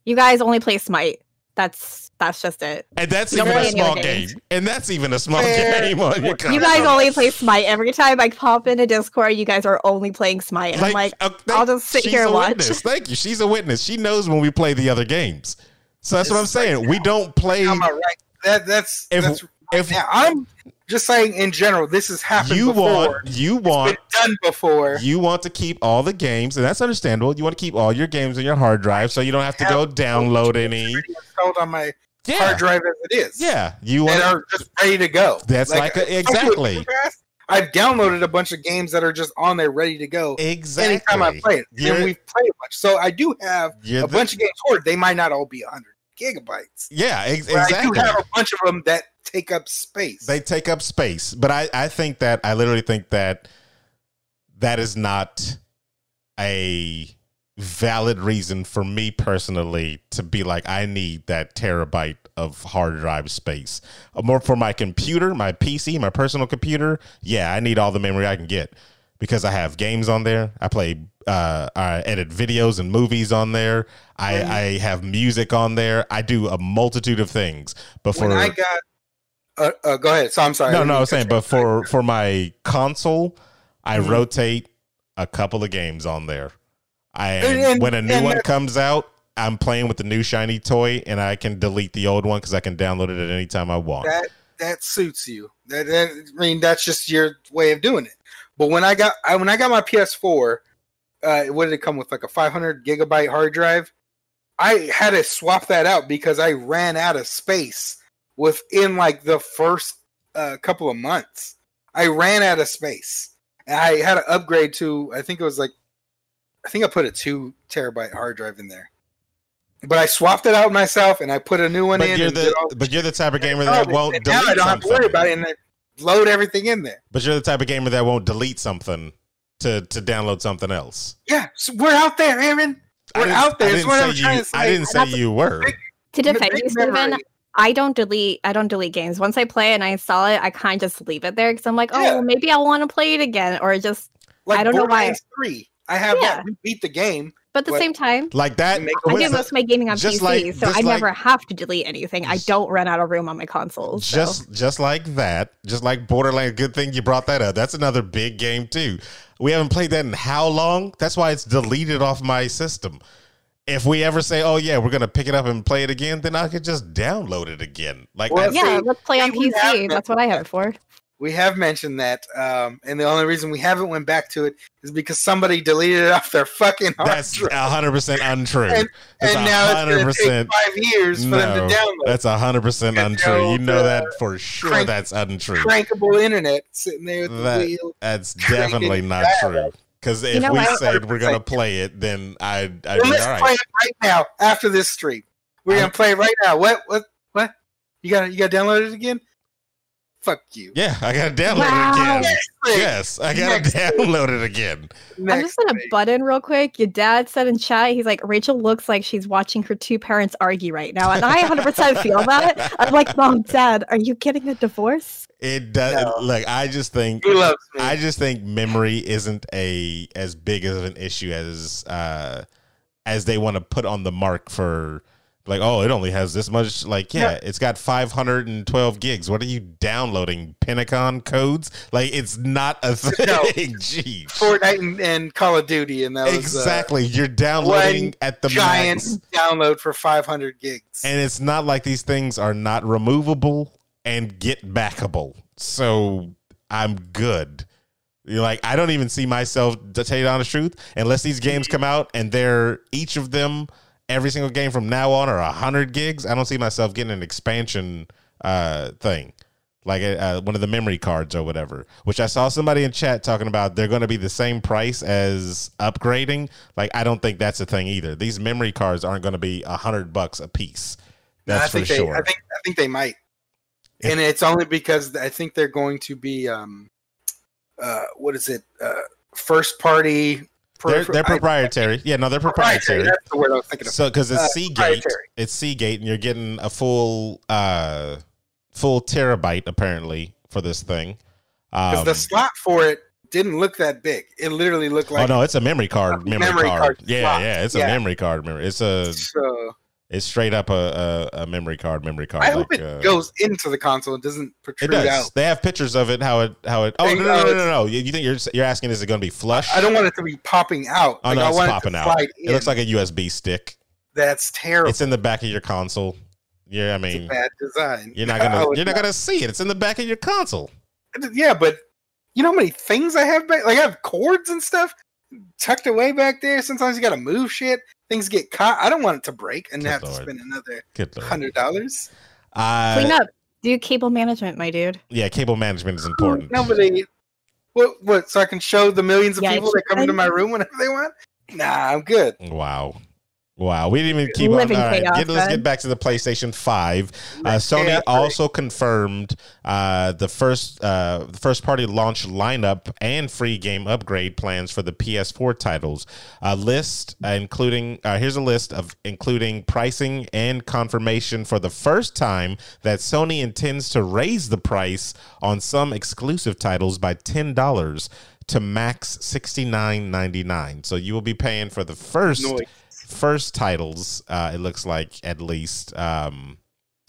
You guys only play Smite. That's that's just it. And that's Don't even a small game. games. And that's even a small Yeah. game on your You guys only play Smite. Every time I pop into Discord, you guys are only playing Smite. And I'm like, uh, I'll just sit here and watch. Witness. Thank you. She's a witness. She knows when we play the other games. So that's what I'm This is like saying. We don't play. I'm all right. That that's If- that's if- now I'm just saying in general. This has happened You before. want. You It's want. been done before. You want to keep all the games, and that's understandable. You want to keep all your games on your hard drive, so you don't have to go download any. Already installed on my Yeah, hard drive as it is. yeah. You are just ready to go. That's like a- exactly. in the past, I've downloaded a bunch of games that are just on there ready to go Exactly. anytime I play it. You're- and we've played a bunch. So I do have a the- bunch of games stored. They might not all be 100 gigabytes. Yeah, ex- But I exactly. do have a bunch of them that take up space. they take up space but i i think that i literally think that that is not a valid reason for me personally to be like i need that terabyte of hard drive space Uh, more for my computer my pc my personal computer yeah i need all the memory i can get because i have games on there i play uh i edit videos and movies on there i i have music on there i do a multitude of things but for when I got, uh, uh, go ahead. So I'm sorry. no, no, I was saying, but for for my console, I Mhm. rotate a couple of games on there. I And- when a new one comes out, I'm playing with the new shiny toy, and I can delete the old one because I can download it at any time I want. that that suits you. That, that I mean, that's just your way of doing it. But when I got I, when I got my PS4, uh, what did it come with? Like a 500 gigabyte hard drive. I had to swap that out because I ran out of space within like the first uh, couple of months. I ran out of space. And I had to upgrade to I think it was like I think I put a two terabyte hard drive in there. But I swapped it out myself and I put a new one but in. you're the all but you're the type of gamer that won't and now delete I don't have to worry about it and I load everything in there. But you're the type of gamer that won't delete something to to download something else. Yeah, so we're out there, Aaron. I We're didn't- out there. I didn't what say I'm you. to say. I didn't say you were. To defend you, Steven. I don't delete. I don't delete games. Once I play it and I install it, I kind of just leave it there because I'm like, oh, Yeah. well, maybe I want to play it again, or just. Like I don't know why. Borderlands Three. I have Yeah. that. We beat the game. But at the What? same time, Like that. I do most of my gaming on just PC, like- so just I like- never have to delete anything. I don't run out of room on my consoles. so- just just like that just like borderlands good thing you brought that up that's another big game too we haven't played that in how long that's why it's deleted off my system if we ever say oh yeah we're gonna pick it up and play it again then i could just download it again like Well, yeah, see, let's play on see, we have PC. That's what I have it for. We have mentioned that, um, and the only reason we haven't went back to it is because somebody deleted it off their fucking hard that's drive, 100% untrue And- That's and now it's going to take 100% five years for them to download. that's 100% untrue you know that for sure crank- that's untrue Crankable internet sitting there with That- the wheel. that's definitely not down. true because if know we what? said we're gonna play it then i'd, I'd Well, be let's all right play it right now after this stream. We're gonna play it right now. What? What? What? You got? to You got to download it again? Fuck you. yeah i gotta download Wow. it again Next. Yes, I gotta Next. download it again. I'm just gonna thing. butt in real quick. Your dad said in chat, he's like, Rachel looks like she's watching her two parents argue right now. And I 100% feel that. I'm like, Mom, Dad, are you getting a divorce? It does. No. Look, I just think He loves me. I just think memory isn't a as big of an issue as uh as they want to put on the mark for Like, oh, it only has this much. Like, yeah, Yeah. it's got 512 gigs. What are you downloading? Pinacon codes? Like, it's not a thing. No. *laughs* Jeez. Fortnite and, and Call of Duty, and that was uh, Exactly. You're downloading at the giant max. download for 500 gigs. And it's not like these things are not removable and get backable. So I'm good. You're like, I don't even see myself, to tell you the honest truth, unless these games come out and they're each of them, every single game from now on are 100 gigs. I don't see myself getting an expansion uh, thing, like uh, one of the memory cards or whatever, which I saw somebody in chat talking about they're going to be the same price as upgrading. Like, I don't think that's a thing either. These memory cards aren't going to be 100 bucks a piece. No, That's I think for they, sure. I think I think they might, and it's only because I think they're going to be um, uh, what is it? Uh, first party. They're, they're I- proprietary. yeah, no, they're proprietary. That's the word I was thinking of. So because it's Uh, Seagate, it's Seagate, and you're getting a full uh full terabyte apparently for this thing. Because Um, the slot for it didn't look that big. It literally looked like. oh no, it's a memory card. Memory, memory card. card Yeah, slot. yeah, it's a memory card. Memory. It's a So it's straight up a a, a memory card. Memory card. I hope it uh, goes into the console and doesn't It protrude does. out. They have pictures of it. How it how it. Oh no no no no no no! You, think you're you're asking is it going to be flush? I don't want it to be popping out. Oh Like, no, I it's want popping it to out. It looks like a USB stick. That's terrible. It's in the back of your console. Yeah, I It's a mean, bad design. you're not gonna *laughs* you're not gonna see it. It's in the back of your console. Yeah, but you know how many things I have back? Like I have cords and stuff tucked away back there. Sometimes you got to move shit. Things get caught. I don't want it to break and Good have lord. to spend another Good lord. hundred dollars. Uh, Clean up. Do cable management, my dude. Yeah, cable management is important. Nobody. What? What? So I can show the millions of Yeah, people that come into my room whenever they want. Nah, I'm good. Wow. Wow. We didn't even keep Living on. All right, chaos, get, let's get back to the PlayStation 5. Uh, Sony Yeah, also confirmed uh, the first uh, the first party launch lineup and free game upgrade plans for the PS4 titles. A list uh, including uh, here's a list of including pricing and confirmation for the first time that Sony intends to raise the price on some exclusive titles by ten dollars to max sixty nine ninety nine. So you will be paying for the first Noise. First titles uh it looks like at least um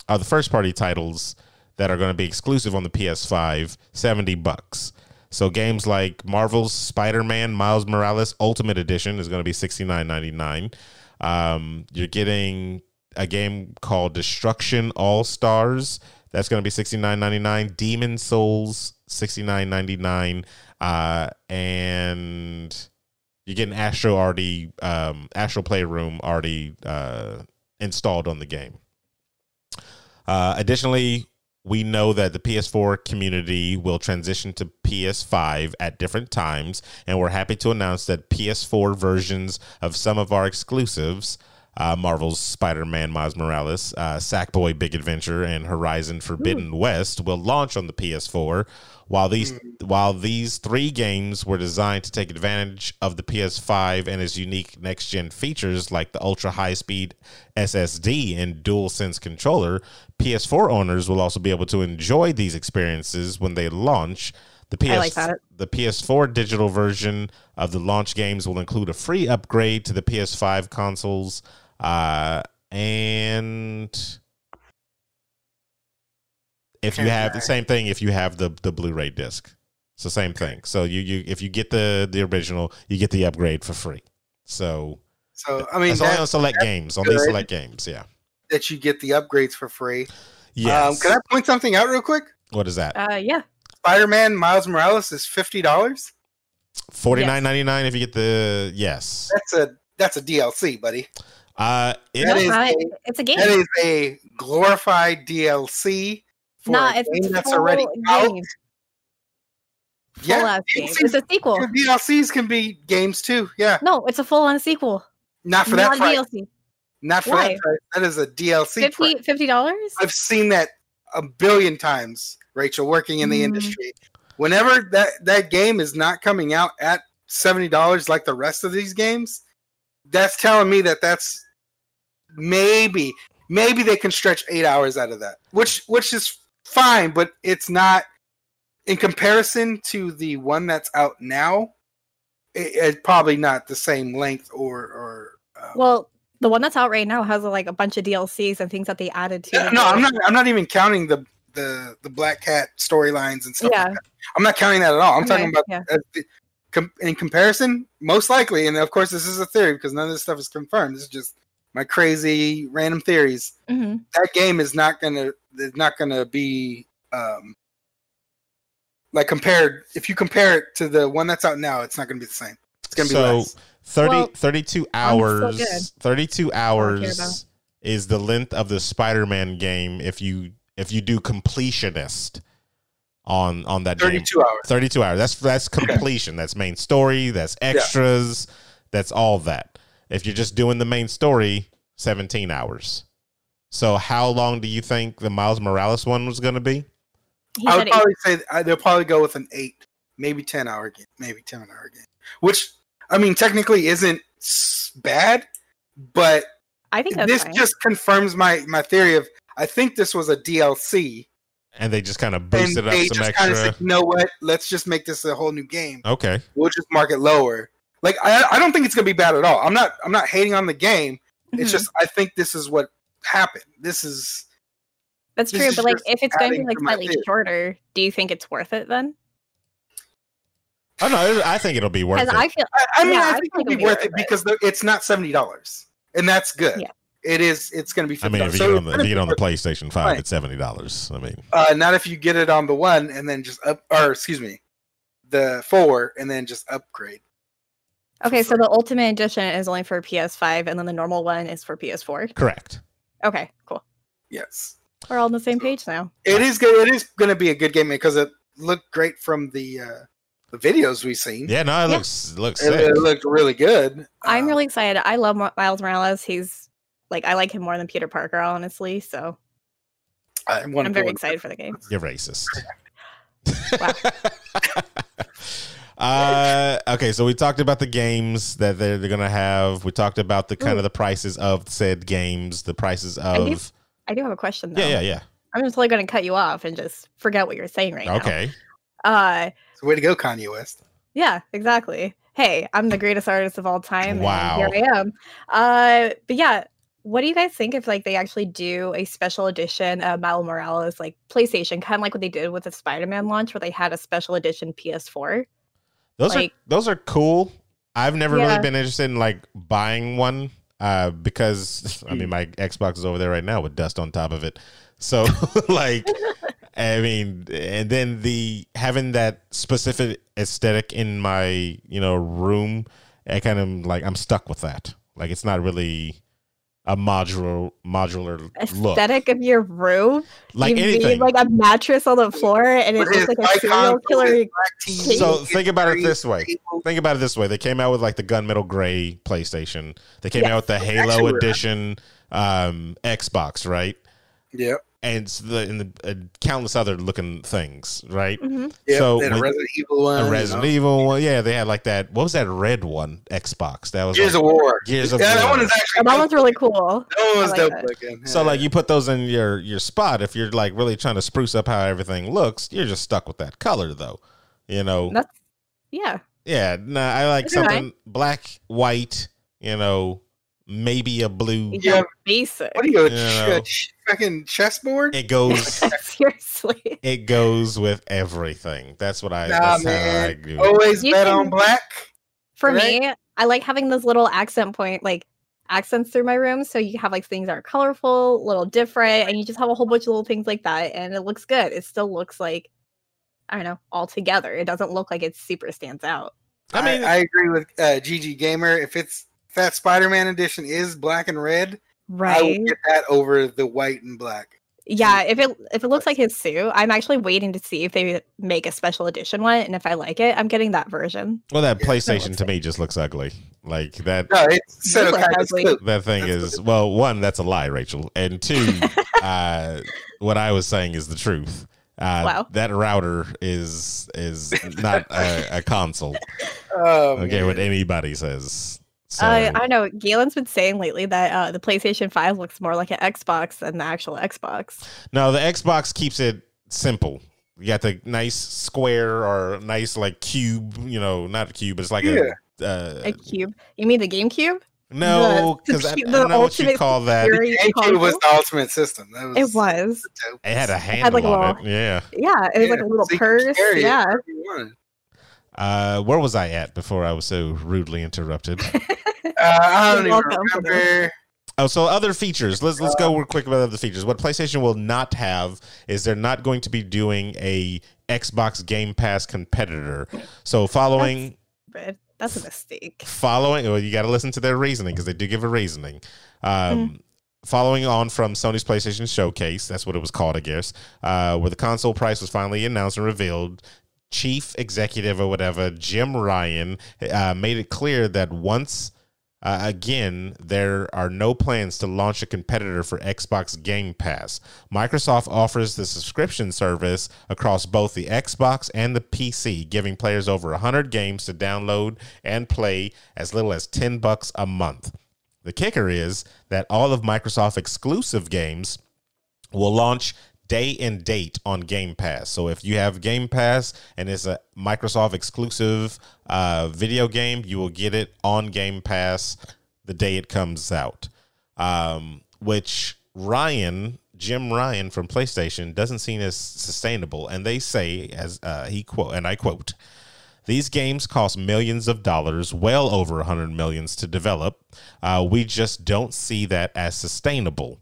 are the first party titles that are going to be exclusive on the ps5 70 bucks. So games like marvel's spider-man miles morales ultimate edition is going to be 69.99 um you're getting a game called destruction all stars that's going to be 69.99 demon souls 69.99 uh and you're getting Astro already, um, Astro Playroom already uh, installed on the game. Uh, additionally, we know that the PS4 community will transition to PS5 at different times, and we're happy to announce that PS4 versions of some of our exclusives, uh, Marvel's Spider-Man, Miles Morales, uh, Sackboy: Big Adventure, and Horizon Forbidden West, will launch on the PS4. While these while these three games were designed to take advantage of the PS5 and its unique next gen features like the ultra high speed SSD and DualSense controller, PS4 owners will also be able to enjoy these experiences when they launch. The PS like the PS4 digital version of the launch games will include a free upgrade to the PS5 consoles, uh, and if you have the same thing, if you have the the Blu-ray disc, it's the same thing. So you you if you get the the original, you get the upgrade for free. So So I mean, it's only on select games, on these select games. Yeah. that you get the upgrades for free. Yes. Um, can I point something out real quick? what is that? Uh, yeah. Spider-Man Miles Morales is fifty dollars. Forty nine ninety nine if you get the yes. That's a that's a DLC, buddy. Uh, it, No, is a- it's a game. That is a glorified DLC for Nah, a it's game a that's full already out. game. Full Yeah, ass game. it's- It's a sequel. Your DLCs can be games too. Yeah, No, it's a full on sequel. not for Not that price. DLC. Not for Why? that price. That is a DLC. 50 fifty dollars. I've seen that a billion times, Rachel, working in the Mm. industry. Whenever that that game is not coming out at seventy dollars like the rest of these games, that's telling me that that's maybe maybe they can stretch eight hours out of that, which which is fine, but it's not in comparison to the one that's out now. It, it's probably not the same length or or. Um, Well, The one that's out right now has like a bunch of DLCs and things that they added to. Yeah, no, I'm not. I'm not even counting the the the Black Cat storylines and stuff. Yeah. like that. I'm not counting that at all. I'm Okay, talking about yeah. the, com- in comparison, most likely, and of course, this is a theory because none of this stuff is confirmed. This is just my crazy random theories. Mhm. That game is not gonna is not gonna be um like compared. If you compare it to the one that's out now, it's not gonna be the same. It's gonna be so less. 30, Well, 32 hours. 32 hours is the length of the Spider-Man game if you if you do completionist on on that game. Thirty-two hours. 32 hours. That's that's completion. That's main story, that's extras, that's all that. If you're just doing the main story, 17 hours. So how long do you think the Miles Morales one was going to be? He I said would eight. say uh, they'll probably go with an eight, maybe ten hour game, maybe ten hour game. Which I mean, technically isn't bad, but I think this fine. just confirms my my theory of I think this was a DLC, And they just kind of and boosted up they some just extra. of said, you know what? Let's just make this a whole new game. okay. We'll just mark it lower. Like I, I don't think it's gonna be bad at all. I'm not I'm not hating on the game. It's Mhm. just I think this is what happened. This is that's this true. is But like, if it's going to be like to slightly theory. shorter, do you think it's worth it then? Oh no, I think it'll be worth Because it. I feel I, I mean Yeah, I I think think it'll it'll be be worth worth it it. because it's not seventy dollars, and that's good. Yeah. It is. It's gonna be. I mean, if you So get on the, if you get on the. PlayStation Five, Right. it's seventy dollars. I mean, Uh, not if you get it on the one and then just up, or excuse me, the four and then just upgrade. Okay. So the Ultimate Edition is only for PS5, and then the normal one is for PS4. correct. Okay, cool. Yes, We're all on the same page now. it is good. It is going to be a good game because it looked great from the uh, the videos we've seen. Yeah, no, it Yeah. looks it looks It, sick. it looked really good. I'm Uh, really excited. I love Miles Morales. He's like I like him more than Peter Parker, honestly. So I wanna I'm very excited for the game. You're racist. Wow. *laughs* *laughs* uh, okay, so we talked about the games that they're, they're gonna have. We talked about the kind of the prices of said games, the prices of. I do have a question though. Yeah, yeah, yeah. I'm just totally going to cut you off and just forget what you're saying right now. Okay. Uh, So way to go, Kanye West. yeah, exactly. Hey, I'm the greatest artist of all time. Wow. And here I am. Uh, but yeah, what do you guys think if like they actually do a special edition of Miles Morales like PlayStation, kind of like what they did with the Spider-Man launch, where they had a special edition PS4? Those Like- are those are cool. I've never really been interested in like buying one uh because I mean my Xbox is over there right now with dust on top of it. So *laughs* like I mean and then the having that specific aesthetic in my, you know, room, I kind of like I'm stuck with that. Like it's not really a modular modular look. Aesthetic of your room? Like you anything. like a mattress on the floor and it With looks like a serial killer? his black teeth, So think about it this way. Think about it this way: they came out with like the gunmetal gray PlayStation. They came Yes. out with the Halo edition um, Xbox, right? Yep. And s- the and the uh, countless other looking things, right? Mhm. Yep. So they a when- Resident Evil one. A you Resident know. Evil one, yeah. They had like that. What was that red one? Xbox. That was Gears like- of War. Gears of yeah, that War. one is actually. That one's really cool. That one was like dope that. looking. So like you put those in your your spot. If you're like really trying to spruce up how everything looks, you're just stuck with that color though. You know. That's yeah. Yeah, no, I like That's all right. something black, white, you know, maybe a blue. Yeah. Basic. What are you, a Yeah. ch- ch- fucking chessboard? It goes *laughs* Seriously. it goes with everything. That's what I Nah, that's man. how I do. Always You bet can- on black. For Right? me, I like having those little accent point like accents through my room. So you have like things that are colorful, a little different, and you just have a whole bunch of little things like that, and it looks good. It still looks like I don't know, all together. It doesn't look like it super stands out. I I mean- I, agree with uh, GG Gamer. If it's if that Spider-Man edition is black and red, right? I Right. would get that over the white and black. Yeah, if it if it looks like his suit, I'm actually waiting to see if they make a special edition one, and if I like it, I'm getting that version. Well, that PlayStation looks to me just looks ugly. Like that No, it's so kind of ugly. that thing That's is well, one, that's a lie, Rachel. And two, *laughs* uh what I was saying is the truth. Uh Wow. that router is is not a, a console. *laughs* Oh, Okay, man. what anybody says. So I I know Galen's been saying lately that uh, the PlayStation Five looks more like an Xbox than the actual Xbox. No, the Xbox keeps it simple. You got the nice square or nice like cube, you know, not a cube, but it's like Yeah. a uh, A cube. You mean the GameCube? No, The- because I, *laughs* I don't know what you call that. Fury GameCube was the ultimate system. That was It was. It had a handle had, like, a on little- it. Yeah. Yeah, it was like a little so purse. Yeah. wherever you wanted. Uh, where was I at before I was so rudely interrupted? *laughs* *laughs* Uh, I don't even welcome for that. remember. Oh, so other features. Let's let's go real quick about other features. What PlayStation will not have is they're not going to be doing a Xbox Game Pass competitor. So following But that's a mistake. following, well, you got to listen to their reasoning because they do give a reasoning. Um, Following on from Sony's PlayStation Showcase, that's what it was called, I guess, uh, where the console price was finally announced and revealed. Chief executive or whatever, Jim Ryan, uh, made it clear that once uh, again, there are no plans to launch a competitor for Xbox Game Pass. Microsoft offers the subscription service across both the Xbox and the PC, giving players over 100 games to download and play as little as 10 bucks a month. The kicker is that all of Microsoft exclusive games will launch day and date on Game Pass. So if you have Game Pass and it's a Microsoft exclusive uh, video game, you will get it on Game Pass the day it comes out. Um, which Ryan, Jim Ryan from PlayStation, doesn't seem as sustainable. And they say, as uh, he quote, and I quote. These games cost millions of dollars, well over 100 millions to develop. Uh, we just don't see that as sustainable.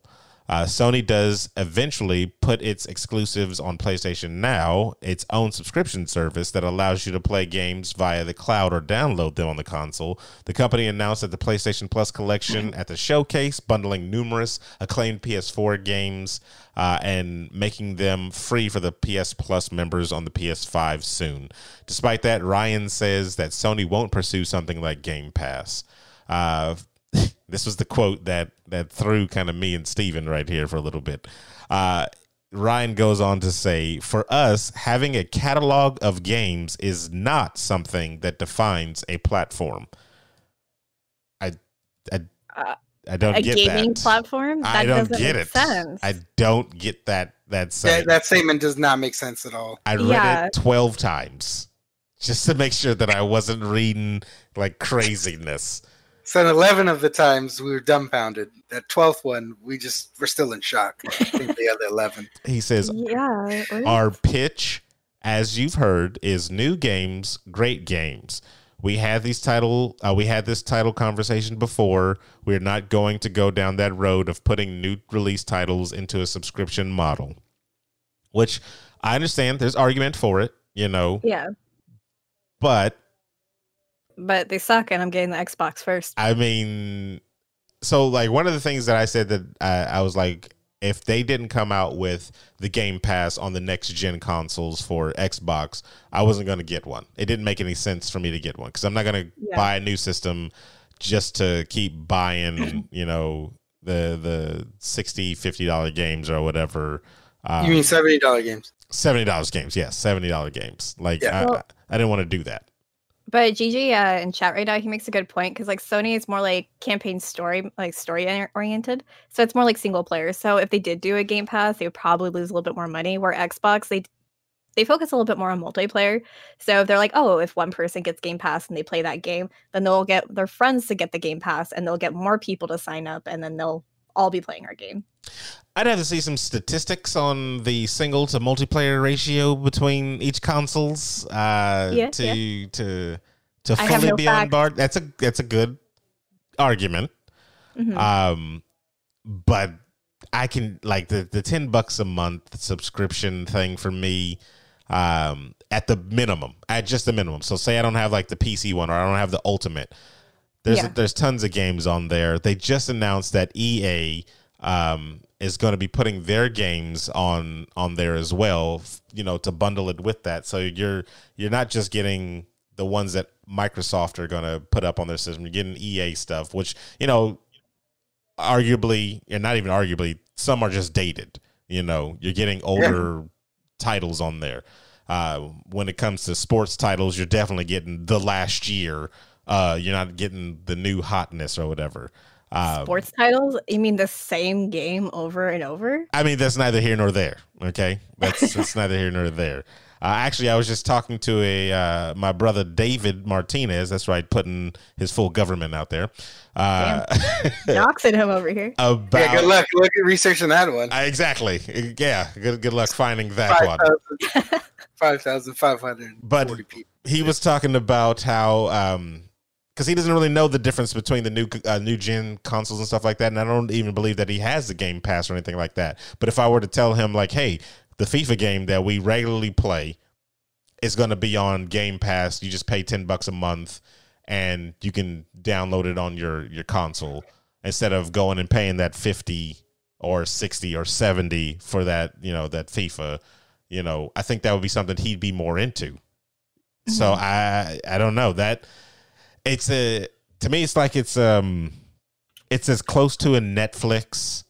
Uh, Sony does eventually put its exclusives on PlayStation Now, its own subscription service that allows you to play games via the cloud or download them on the console. The company announced that the PlayStation Plus collection at the showcase, bundling numerous acclaimed PS4 games uh, and making them free for the PS Plus members on the PS5 soon. Despite that, Ryan says that Sony won't pursue something like Game Pass. Uh, this was the quote that that threw kind of me and Steven right here for a little bit. Uh, Ryan goes on to say, "For us, having a catalog of games is not something that defines a platform." I, I, Uh, I don't get that. a get gaming that. platform? That I don't doesn't get make it. sense. I don't get that. That That, that statement does not make sense at all. I read Yeah. it twelve times just to make sure that I wasn't reading like craziness. So, 11 of the times we were dumbfounded. That 12th one, we just were still in shock. I think the other 11. *laughs* He says, yeah. Our pitch, as you've heard, is new games, great games. We had these title, uh, we had this title conversation before. We're not going to go down that road of putting new release titles into a subscription model, which I understand. There's argument for it, you know, yeah. but But they suck, and I'm getting the Xbox first. I mean, so like one of the things that I said that I, I was like, if they didn't come out with the Game Pass on the next gen consoles for Xbox, I wasn't going to get one. It didn't make any sense for me to get one because I'm not going to Yeah. buy a new system just to keep buying, *laughs* you know, the the 60 50 dollar games or whatever. Um, You mean $70 games? seventy dollars games? Yes, seventy dollar games. Like Yeah. I, Well- I didn't want to do that. But Gigi uh, in chat right now, he makes a good point because like Sony is more like campaign story, like story oriented. So it's more like single player. So if they did do a Game Pass, they would probably lose a little bit more money. Where Xbox, they they focus a little bit more on multiplayer. So if they're like, oh, if one person gets Game Pass and they play that game, then they'll get their friends to get the Game Pass, and they'll get more people to sign up, and then they'll all be playing our game. I'd have to see some statistics on the single to multiplayer ratio between each consoles uh, Yeah, to to to I fully no be on board. That's a that's a good argument. Mhm. Um, but I can like the the ten bucks a month subscription thing for me. Um, at the minimum, at just the minimum. So say I don't have like the PC one or I don't have the Ultimate. There's Yeah. there's tons of games on there. They just announced that EA um, is going to be putting their games on on there as well. You know, to bundle it with that, so you're you're not just getting the ones that Microsoft are going to put up on their system. You're getting EA stuff, which you know, arguably, and not even arguably, some are just dated. You know, you're getting older titles on there. Uh, when it comes to sports titles, you're definitely getting the last year. Uh, you're not getting the new hotness or whatever. Um, Sports titles? You mean the same game over and over? I mean, that's neither here nor there. Okay, that's *laughs* that's neither here nor there. Uh, actually, I was just talking to a uh, my brother David Martinez. That's right, putting his full government out there. Uh, Doxing *laughs* him over here. about Yeah, good luck. Look at researching that one. Uh, exactly. Yeah, good good luck finding that Five one. thousand- *laughs* 5,540 But- people. he was talking about how um because he doesn't really know the difference between the new uh, new gen consoles and stuff like that and i don't even believe that he has the game pass or anything like that. But if i were to tell him like hey the fifa game that we regularly play is going to be on game pass you just pay 10 bucks a month and you can download it on your your console instead of going and paying that 50 or 60 or 70 for that you know that fifa you know i think that would be something he'd be more into. So I I don't know. That it's a to me it's like it's um it's as close to a Netflix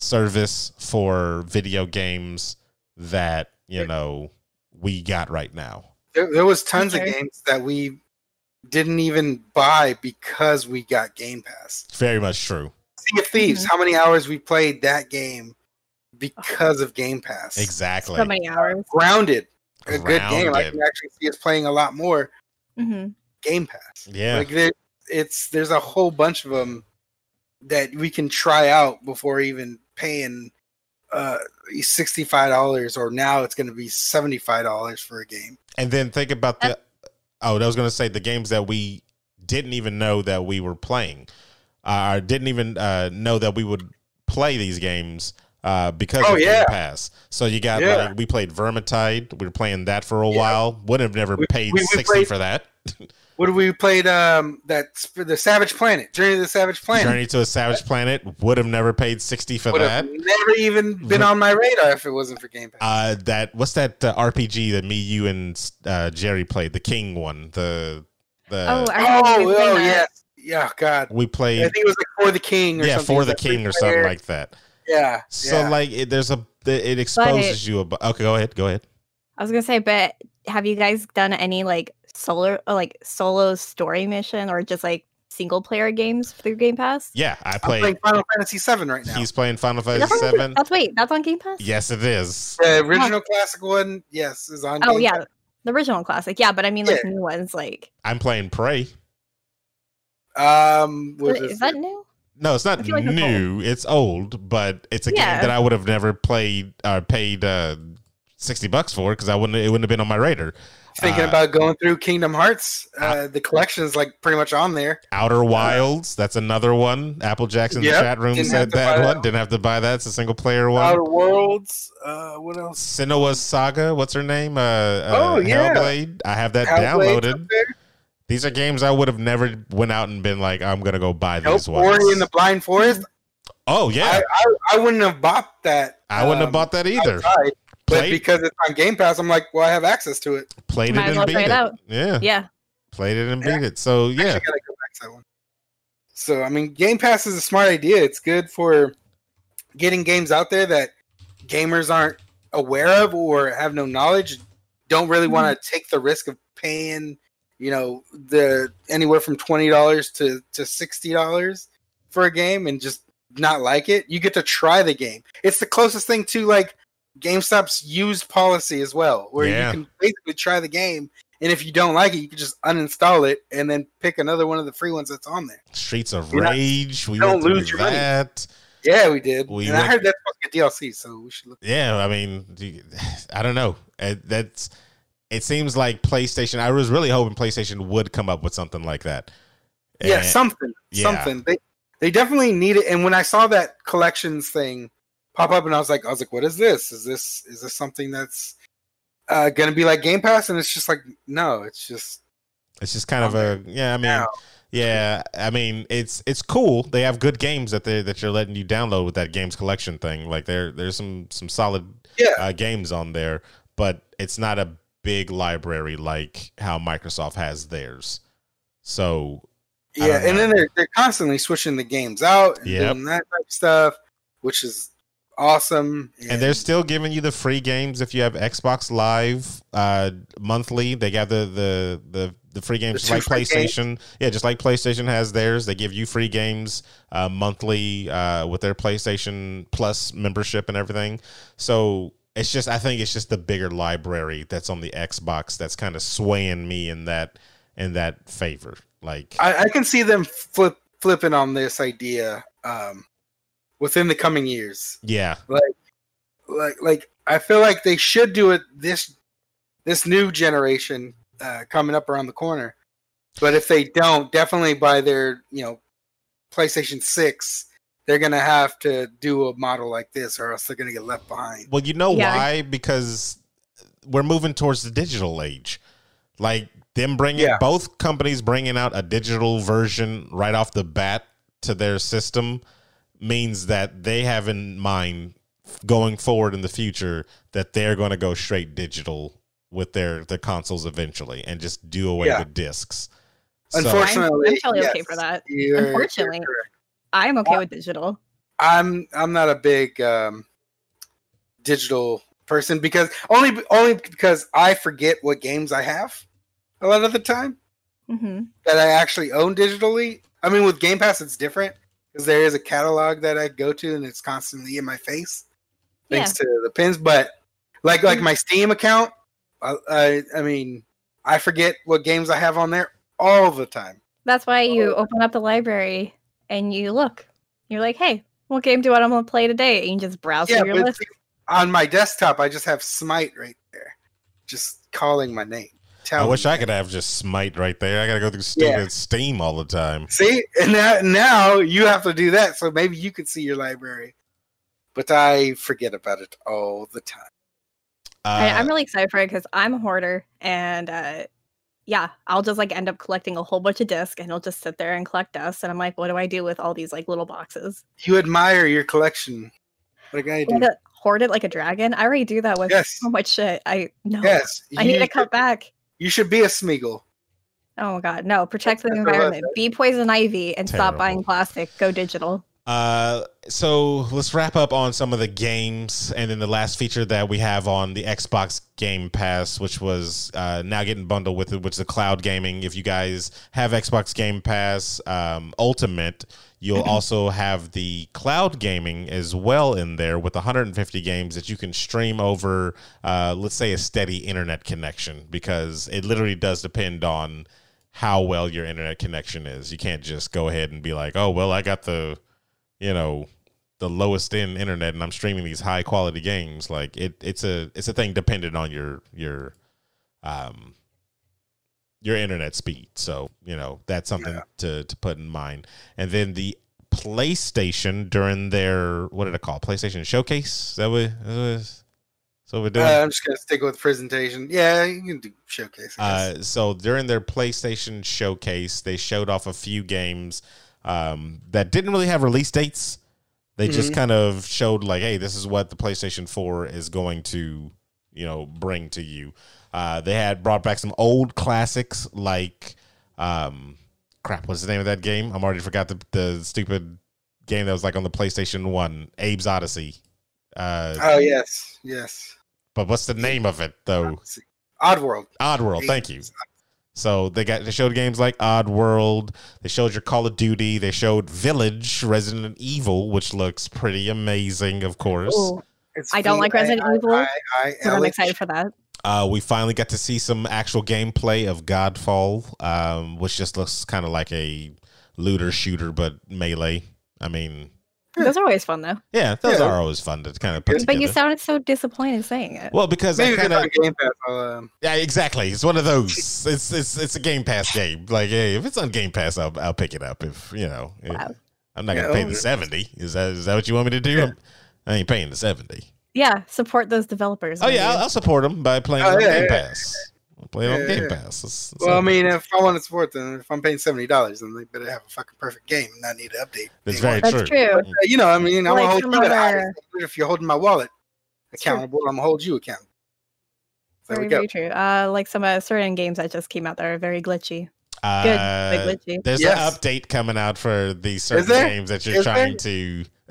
service for video games that you know we got right now. There, there was tons Okay. of games that we didn't even buy because we got Game Pass. Very much true. Sea of Thieves, Mhm. how many hours we played that game because of Game Pass. Exactly. So many hours. Grounded, a good game. I can actually see us playing a lot more hmm Game Pass. Yeah. Like there, it's there's a whole bunch of them that we can try out before even paying uh sixty five dollars or now it's going to be seventy five dollars for a game. And then think about the oh, I was going to say the games that we didn't even know that we were playing, uh, or didn't even uh, know that we would play these games uh, because Oh, of yeah. Game Pass. So you got Yeah. like we played Vermintide. We were playing that for a Yeah. while. Would have never We- paid we- we sixty played- for that. *laughs* What have we played? Um, that sp- the Savage Planet, Journey to the Savage Planet. Journey to a Savage Planet would have never paid sixty for would that. have never even been on my radar if it wasn't for Game Pass. Uh, that what's that uh, RPG that me, you, and uh, Jerry played? The King one. The the oh, I oh, oh that. yes, yeah, God. we played. I think it was like for the King or Yeah, something. for the King or something like that. Yeah. So yeah. like it, there's a it exposes you about okay go ahead go ahead I was gonna say, but have you guys done any like solo like solo story mission or just like single player games through Game Pass? yeah I I'm play playing Final Fantasy Seven right now. he's playing Final Fantasy seven that's wait, that's on Game Pass. yes it is The original classic one, yes, is on. Oh Game yeah, Pass. the original classic. Yeah, but I mean like Yeah. new ones. Like I'm playing Prey Um, what is is that new? no it's not I feel like it's new it's old but it's a Yeah. game that I would have never played or paid uh, sixty bucks for because I wouldn't it wouldn't have been on my radar Thinking Uh, about going through Kingdom Hearts. Uh, the collection is like pretty much on there. Outer Wilds that's another one Apple Jackson in the chat room said that one that didn't have to buy that it's a single player one Outer Worlds. Uh, what else? Senua's Saga what's her name uh, uh Oh, yeah. Hellblade I have that downloaded. These are games I would have never went out and been like, I'm gonna go buy Nope. these ones. Ori and the Blind Forest. oh yeah, I, I, I wouldn't have bought that. I, wouldn't have um, bought that either. outside, but because it's on Game Pass, I'm like, well, I have access to it. played Might it and well beat it. it out. Yeah, Yeah. played it and Yeah. beat it. So yeah, gotta go back to that one. So I mean, Game Pass is a smart idea. It's good for getting games out there that gamers aren't aware of or have no knowledge. Don't really want Mm-hmm. to take the risk of paying, you know, the anywhere from twenty dollars to to sixty dollars for a game and just not like it. You get to try the game. It's the closest thing to like GameStop's used policy as well, where Yeah. you can basically try the game, and if you don't like it, you can just uninstall it and then pick another one of the free ones that's on there. Streets of You're not- Rage. we don't lose your money. that. Yeah, we did. We and I heard that's supposed to get DLC, so we should look. Yeah, I mean, *laughs* I don't know. It, that's. It seems like PlayStation. I was really hoping PlayStation would come up with something like that. Yeah, something, yeah. something. They they definitely need it. And when I saw that collections thing pop up, and I was like, I was like, what is this? Is this is this something that's uh, gonna be like Game Pass? And it's just like, no, it's just It's just kind of a yeah. I mean, now. yeah. I mean, it's it's cool. They have good games that they that you're letting you download with that games collection thing. Like there there's some some solid Yeah. uh, games on there, but it's not a big library like how Microsoft has theirs. So Yeah, and then they're they're constantly switching the games out and Yep. doing that type of stuff, which is awesome. and they're still giving you the free games if you have Xbox Live uh, monthly. They got the the the the free games The just like PlayStation. Yeah, just like PlayStation has theirs. They give you free games uh, monthly uh, with their PlayStation Plus membership and everything. So it's just I think it's just the bigger library that's on the Xbox that's kind of swaying me in that in that favor. Like I, I can see them flip flipping on this idea um, within the coming years. yeah, Like like like I feel like they should do it this this new generation uh, coming up around the corner. But if they don't, definitely by their you know PlayStation Six, they're gonna have to do a model like this, or else they're gonna get left behind. Well, you know Yeah. why? Because we're moving towards the digital age. Like them bringing Yeah. both companies bringing out a digital version right off the bat to their system means that they have in mind going forward in the future that they're going to go straight digital with their their consoles eventually and just do away Yeah. with discs. So- Unfortunately, I'm totally okay for that. you're- Unfortunately. you're. I'm okay with digital. I'm I'm not a big um, digital person because only only because I forget what games I have a lot of the time hmm that I actually own digitally. I mean, with Game Pass, it's different because there is a catalog that I go to and it's constantly in my face thanks to the pins. But like like mm. my Steam account, I, I I mean, I forget what games I have on there all the time. That's why you oh. open up the library and you look. You're like, hey, what game do I want to play today? And you just browse Yeah, through your list. on my desktop, I just have Smite right there, just calling my name. I wish me. I could have just Smite right there. I got to go through stupid Yeah. Steam all the time. See, and now, now you have to do that, so maybe you could see your library. But I forget about it all the time. I, Uh, I'm really excited for it because I'm a hoarder, and uh, yeah, I'll just like end up collecting a whole bunch of discs, and it'll just sit there and collect dust. And I'm like, what do I do with all these like little boxes? You admire your collection. What can I do? Hoard it, hoard it like a dragon. I already do that with Yes. so much shit. I no, Yes, I need to cut back. You should be a Smeagol. Oh my god, no! Protect the That's what I environment. Be poison ivy and stop buying plastic. Go digital. Uh, so let's wrap up on some of the games, and then the last feature that we have on the Xbox Game Pass, which was uh, now getting bundled with it, which is the cloud gaming. If you guys have Xbox Game Pass um, Ultimate, you'll *clears throat* also have the cloud gaming as well in there with 150 games that you can stream over, uh, let's say, a steady internet connection, because it literally does depend on how well your internet connection is. You can't just go ahead and be like, oh, well, I got the you know the lowest end internet and I'm streaming these high quality games like it it's a it's a thing dependent on your your um your internet speed. So you know that's something to to put in mind. And then the PlayStation during their what did it call? PlayStation showcase? Is that what that was so we're doing? Uh, I'm just gonna stick with presentation. Yeah, you can do showcase. Uh, so during their PlayStation showcase, they showed off a few games um, that didn't really have release dates. They just Mhm. kind of showed like, hey, this is what the PlayStation 4 is going to, you know, bring to you. Uh, they had brought back some old classics like, um, crap, what's the name of that game? I'm already forgot the, the stupid game that was like on the PlayStation 1, Abe's Oddysee. Uh, oh yes, yes. but what's the name of it though? Oddworld. Oddworld, thank you. So they got they showed games like Oddworld, They showed your Call of Duty. They showed Village, Resident Evil, which looks pretty amazing, of course. Ooh, I don't like Resident Evil, but I'm excited for that. Uh, we finally got to see some actual gameplay of Godfall, um, which just looks kind of like a looter shooter, but melee. I mean, Those are always fun though. yeah, those Yeah. are always fun to kind of put But together. You sounded so disappointed saying it. well, because I Maybe kind of on Game Pass. I'll, um, Yeah, exactly. It's one of those. It's it's it's a Game Pass game. Like, hey, if it's on Game Pass, I'll I'll pick it up. If you know, if- Wow. I'm not gonna Yeah, pay the seventy. Is that is that what you want me to do? Yeah. I'm- ain't paying the seventy. Yeah, support those developers. Oh yeah. I'll, I'll support them by playing Oh, yeah, Game yeah. Pass. I'll play it on Yeah, Game yeah. Pass. It's- it's well, I mean, if I want to support them, if I'm paying seventy dollars, then they better have a fucking perfect game and not need to update. That's day very one. That's true. true. Uh, You know, I mean, I'm Like gonna hold some you to other- If you're holding my wallet accountable, I'm gonna hold you accountable. There Very, we go. very true. Uh, like some uh, certain games that just came out that are very glitchy. Uh, Good, like glitchy. There's Yes. an update coming out for these certain games that you're Is there? trying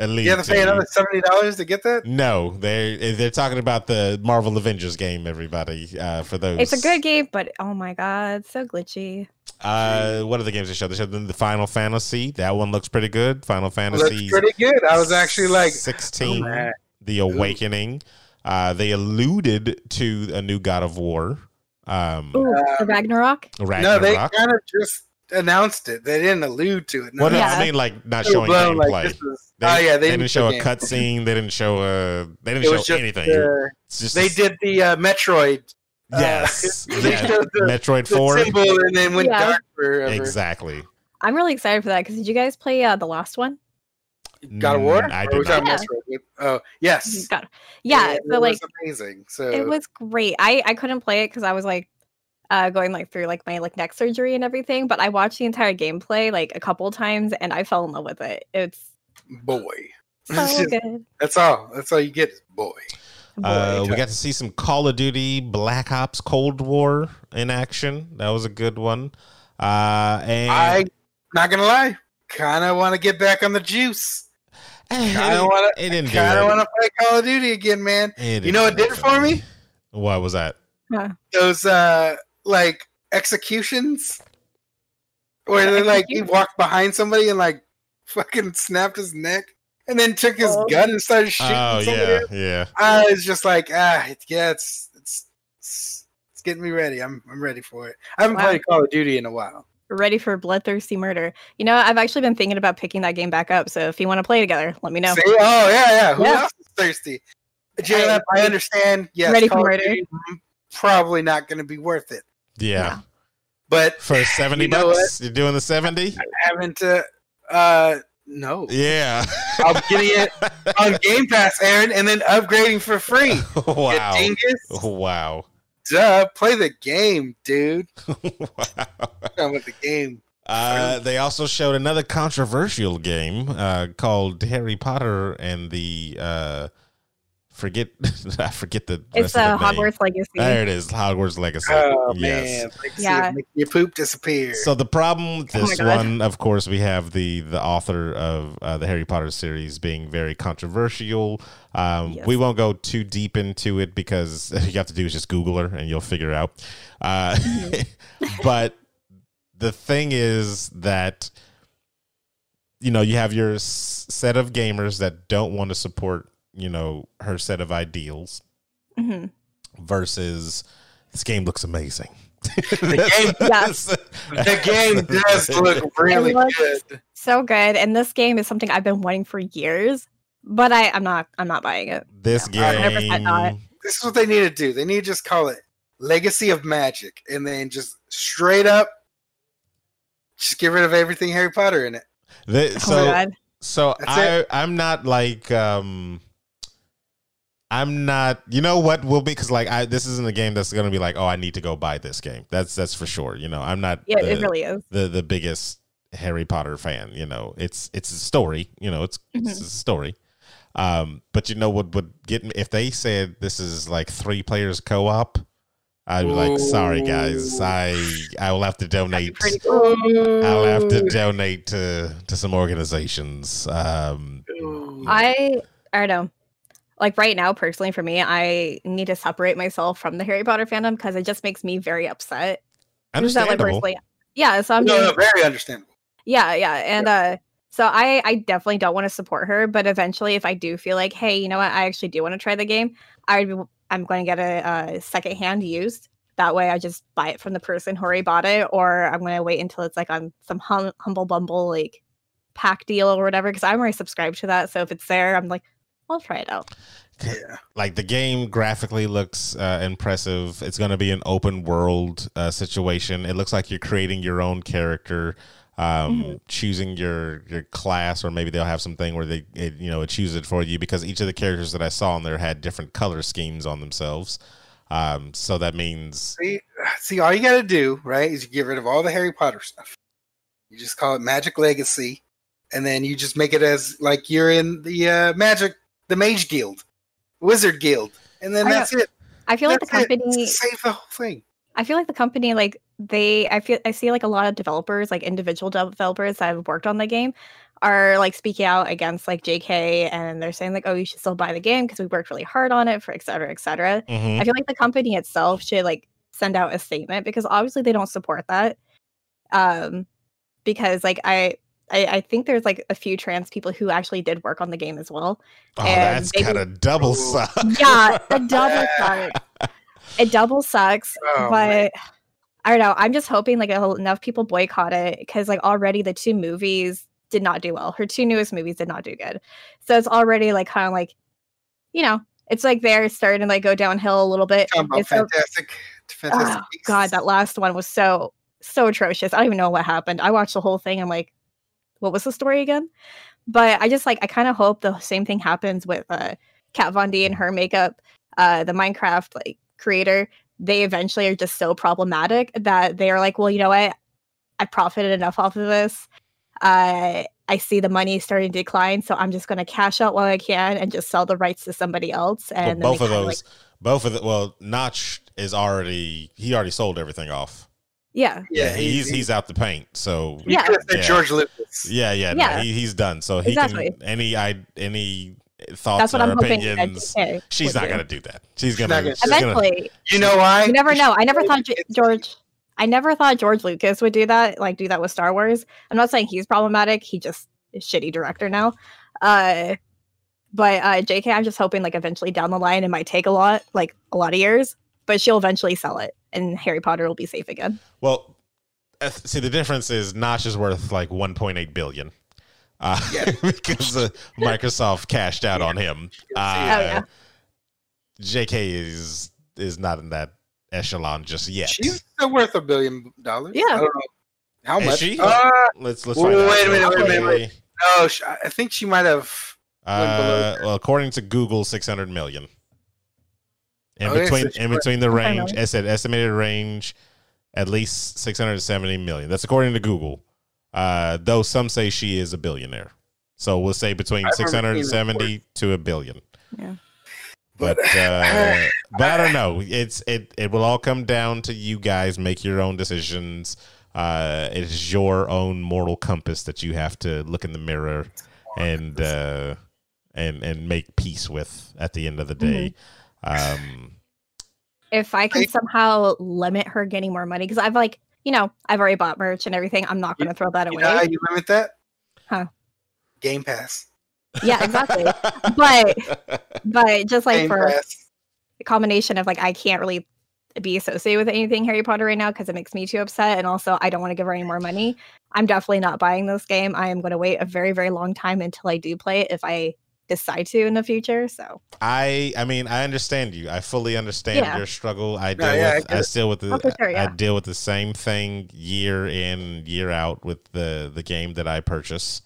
to allude You have to pay another seventy dollars to get that. No, they're they're talking about the Marvel Avengers game. Everybody, uh, for those, It's a good game, but oh my god, so glitchy. Uh, what are the games they showed? They showed the Final Fantasy. That one looks pretty good. Final Fantasy. that's pretty good. I was actually like, sixteen. man. the Awakening. Uh, they alluded to a new God of War. Um, Ooh, Uh, Ragnarok. Ragnarok. No, they kind of just announced it. They didn't allude to it. No, Well, no, Yeah. I mean, like not showing blown, gameplay. like, this is- They, oh yeah, they, they, didn't show a cutscene. They didn't show a. They didn't It show just anything. uh, it's just they did the uh, Metroid. uh, Yes, *laughs* they yeah. the, Metroid the Four. symbol and then went Yeah. dark forever. Exactly. I'm really excited for that because did you guys play uh, the last one? God of War. Mm, I did was that not. Metroid? Oh yes. God. Yeah, it so like was amazing. So it was great. I I couldn't play it because I was like uh going like through like my like neck surgery and everything. But I watched the entire gameplay like a couple times and I fell in love with it. It's boy. *laughs* so just- good. That's all. That's all you get boy. Uh, we got to see some Call of Duty Black Ops Cold War in action. That was a good one. Uh, and I not gonna lie, kind of want to get back on the juice. Eh, it kinda didn't- wanna- it didn't Kind of want to play Call of Duty again, man. It You know what didn't it for me? What was that? Those uh like executions, where they like he walked behind somebody and like fucking snapped his neck, and then took his Oh. gun and started shooting Oh yeah, else. yeah. I was just like, ah, it, yeah, it's it's it's it's getting me ready. I'm I'm ready for it. I haven't Wow. played Call of Duty in a while. Ready for bloodthirsty murder. You know, I've actually been thinking about picking that game back up. So if you want to play together, let me know. See? Oh yeah, yeah. Who Yeah. else is thirsty? JLF, I understand. Yes, Ready for Call of murder. Duty, mm, probably not going to be worth it. Yeah. But For 70 You bucks? You're doing the 70? I haven't. Uh, uh no, Yeah. I'm getting it *laughs* on Game Pass, Aaron, and then upgrading for free. *laughs* Wow. Wow. Duh, play the game, dude. *laughs* wow. Come with the game. Uh, they also showed another controversial game uh, called Harry Potter and the uh, forget *laughs* I forget the It's rest of a the name. Hogwarts Legacy. There it is, Hogwarts Legacy. Oh yes. man, Yeah. make your poop disappear. So the problem with Oh this God. one, of course, we have the the author of uh, the Harry Potter series being very controversial. Um, Yes. We won't go too deep into it because *laughs* you have to do is just Google her and you'll figure out. Uh, Mm-hmm. *laughs* but the thing is that you know you have your s- set of gamers that don't want to support you know her set of ideals Mhm. versus this game looks amazing. *laughs* game- Yes. *laughs* the game does look really looks- good. So good. And this game is something I've been wanting for years. But I, I'm not I'm not buying it. This No, 100% not. game, This is what they need to do. They need to just call it Legacy of Magic, and then just straight up, just get rid of everything Harry Potter in it. the- oh so my god. so That's I it. I'm not like um I'm not you know what will be because like I this isn't a game that's gonna be like oh I need to go buy this game that's that's for sure you know I'm not Yeah, the, it really is. the the biggest Harry Potter fan you know it's it's a story you know it's it's Mhm. a story um but you know what would get me if they said this is like three players co-op I'd be like sorry guys I I will have to donate cool. I'll have to donate to to some organizations. Um, I I don't know. Like right now, personally, for me, I need to separate myself from the Harry Potter fandom because it just makes me very upset. Is that, like, understandable. personally- Yeah, so I'm no, being- no, very understandable. Yeah, yeah. And uh so I I definitely don't want to support her, but eventually if I do feel like, hey, you know what, I actually do want to try the game, I would I'm going to get a, uh secondhand used. That way I just buy it from the person who already bought it or I'm going to wait until it's like on some hum- humble bumble like pack deal or whatever because I'm already subscribed to that. So if it's there, I'm like, I'll try it out. Yeah. like the game graphically looks uh, impressive. It's going to be an open world uh, situation. It looks like you're creating your own character, um, Mhm. choosing your your class, or maybe they'll have something where they it, you know it chooses it for you because each of the characters that I saw on there had different color schemes on themselves. Um, so that means See, see, all you got to do, right, is you get rid of all the Harry Potter stuff. You just call it Magic Legacy, and then you just make it as like you're in the uh, Magic, the Mage Guild, Wizard Guild, and then I know. that's it. I feel like the That's it. company save the whole thing. I feel like the company, like they, I feel, I see like a lot of developers, like individual developers that have worked on the game, are like speaking out against like JK, and they're saying like, oh, you should still buy the game because we worked really hard on it for et cetera, et cetera. mhm. I feel like the company itself should like send out a statement because obviously they don't support that. Um, because like I, I, I think there's like a few trans people who actually did work on the game as well. Oh, And that's kind of double Ooh. suck. *laughs* Yeah, the double *laughs* sucks. It double sucks, Oh, but man. I don't know. I'm just hoping like enough people boycott it because like already the two movies did not do well. Her two newest movies did not do good, so it's already like kind of like, you know, it's like they're starting to like go downhill a little bit. Talking about so- fantastic, fantastic. Oh, God, that last one was so so atrocious. I don't even know what happened. I watched the whole thing. I'm like, what was the story again? But I just like I kind of hope the same thing happens with uh Kat Von D and her makeup, uh the Minecraft like creator. They eventually are just so problematic that they are like, well, you know what? I profited enough off of this. Uh, I see the money starting to decline, so I'm just going to cash out while I can and just sell the rights to somebody else. And then both of those, like, both of the, well, Notch is already, he already sold everything off. Yeah, Yeah, he's he's out the paint. So Yeah. could have said Yeah. George Lucas. yeah, yeah, no, Yeah. he, he's done. So he Exactly. can any I any thoughts that's what or I'm hoping. opinions. that She's not do. gonna do that. She's gonna. gonna- she's gonna- Eventually, You know why? you never know. I never thought George. I never thought George Lucas would do that. Like do that with Star Wars. I'm not saying he's problematic. He just is shitty director now. Uh, but uh, J.K. I'm just hoping like eventually down the line it might take a lot, like a lot of years, but she'll eventually sell it, and Harry Potter will be safe again. Well, uh, see, the difference is Notch is worth like 1.8 billion. Uh, Yeah. *laughs* because uh, Microsoft cashed out on him. Uh, Oh, yeah. JK is is not in that echelon just yet. She's still worth a billion dollars. Yeah. I don't know how Is much. she? Uh, let's let's Wait find a out. minute, wait a minute, Okay. no, sh- I think she might have. Uh, well, according to Google, 600 million. In Oh, between, in between the range, really? I said estimated range, at least 670 million. That's according to Google. Uh, though some say she is a billionaire. So we'll say between I've 670 to a billion. Yeah. But uh, *laughs* but I don't know. It's it it will all come down to you guys make your own decisions. Uh, it is your own moral compass that you have to look in the mirror and uh, and and make peace with at the end of the day. Um, If I can Right. somehow limit her getting more money, because I've like, you know, I've already bought merch and everything. I'm not going to throw that away. know you limit that? Huh. Game Pass. Yeah, exactly. but but just like Game for Pass. a combination of like I can't really be associated with anything Harry Potter right now because it makes me too upset, and also I don't want to give her any more money. I'm definitely not buying this game. I am going to wait a very very long time until I do play it if I decide to in the future. So I I mean I understand you. I fully understand Yeah. your struggle. I No, deal yeah, I with get I, it. still with the Oh, for sure, I deal with the same thing year in year out with the the game that I purchase.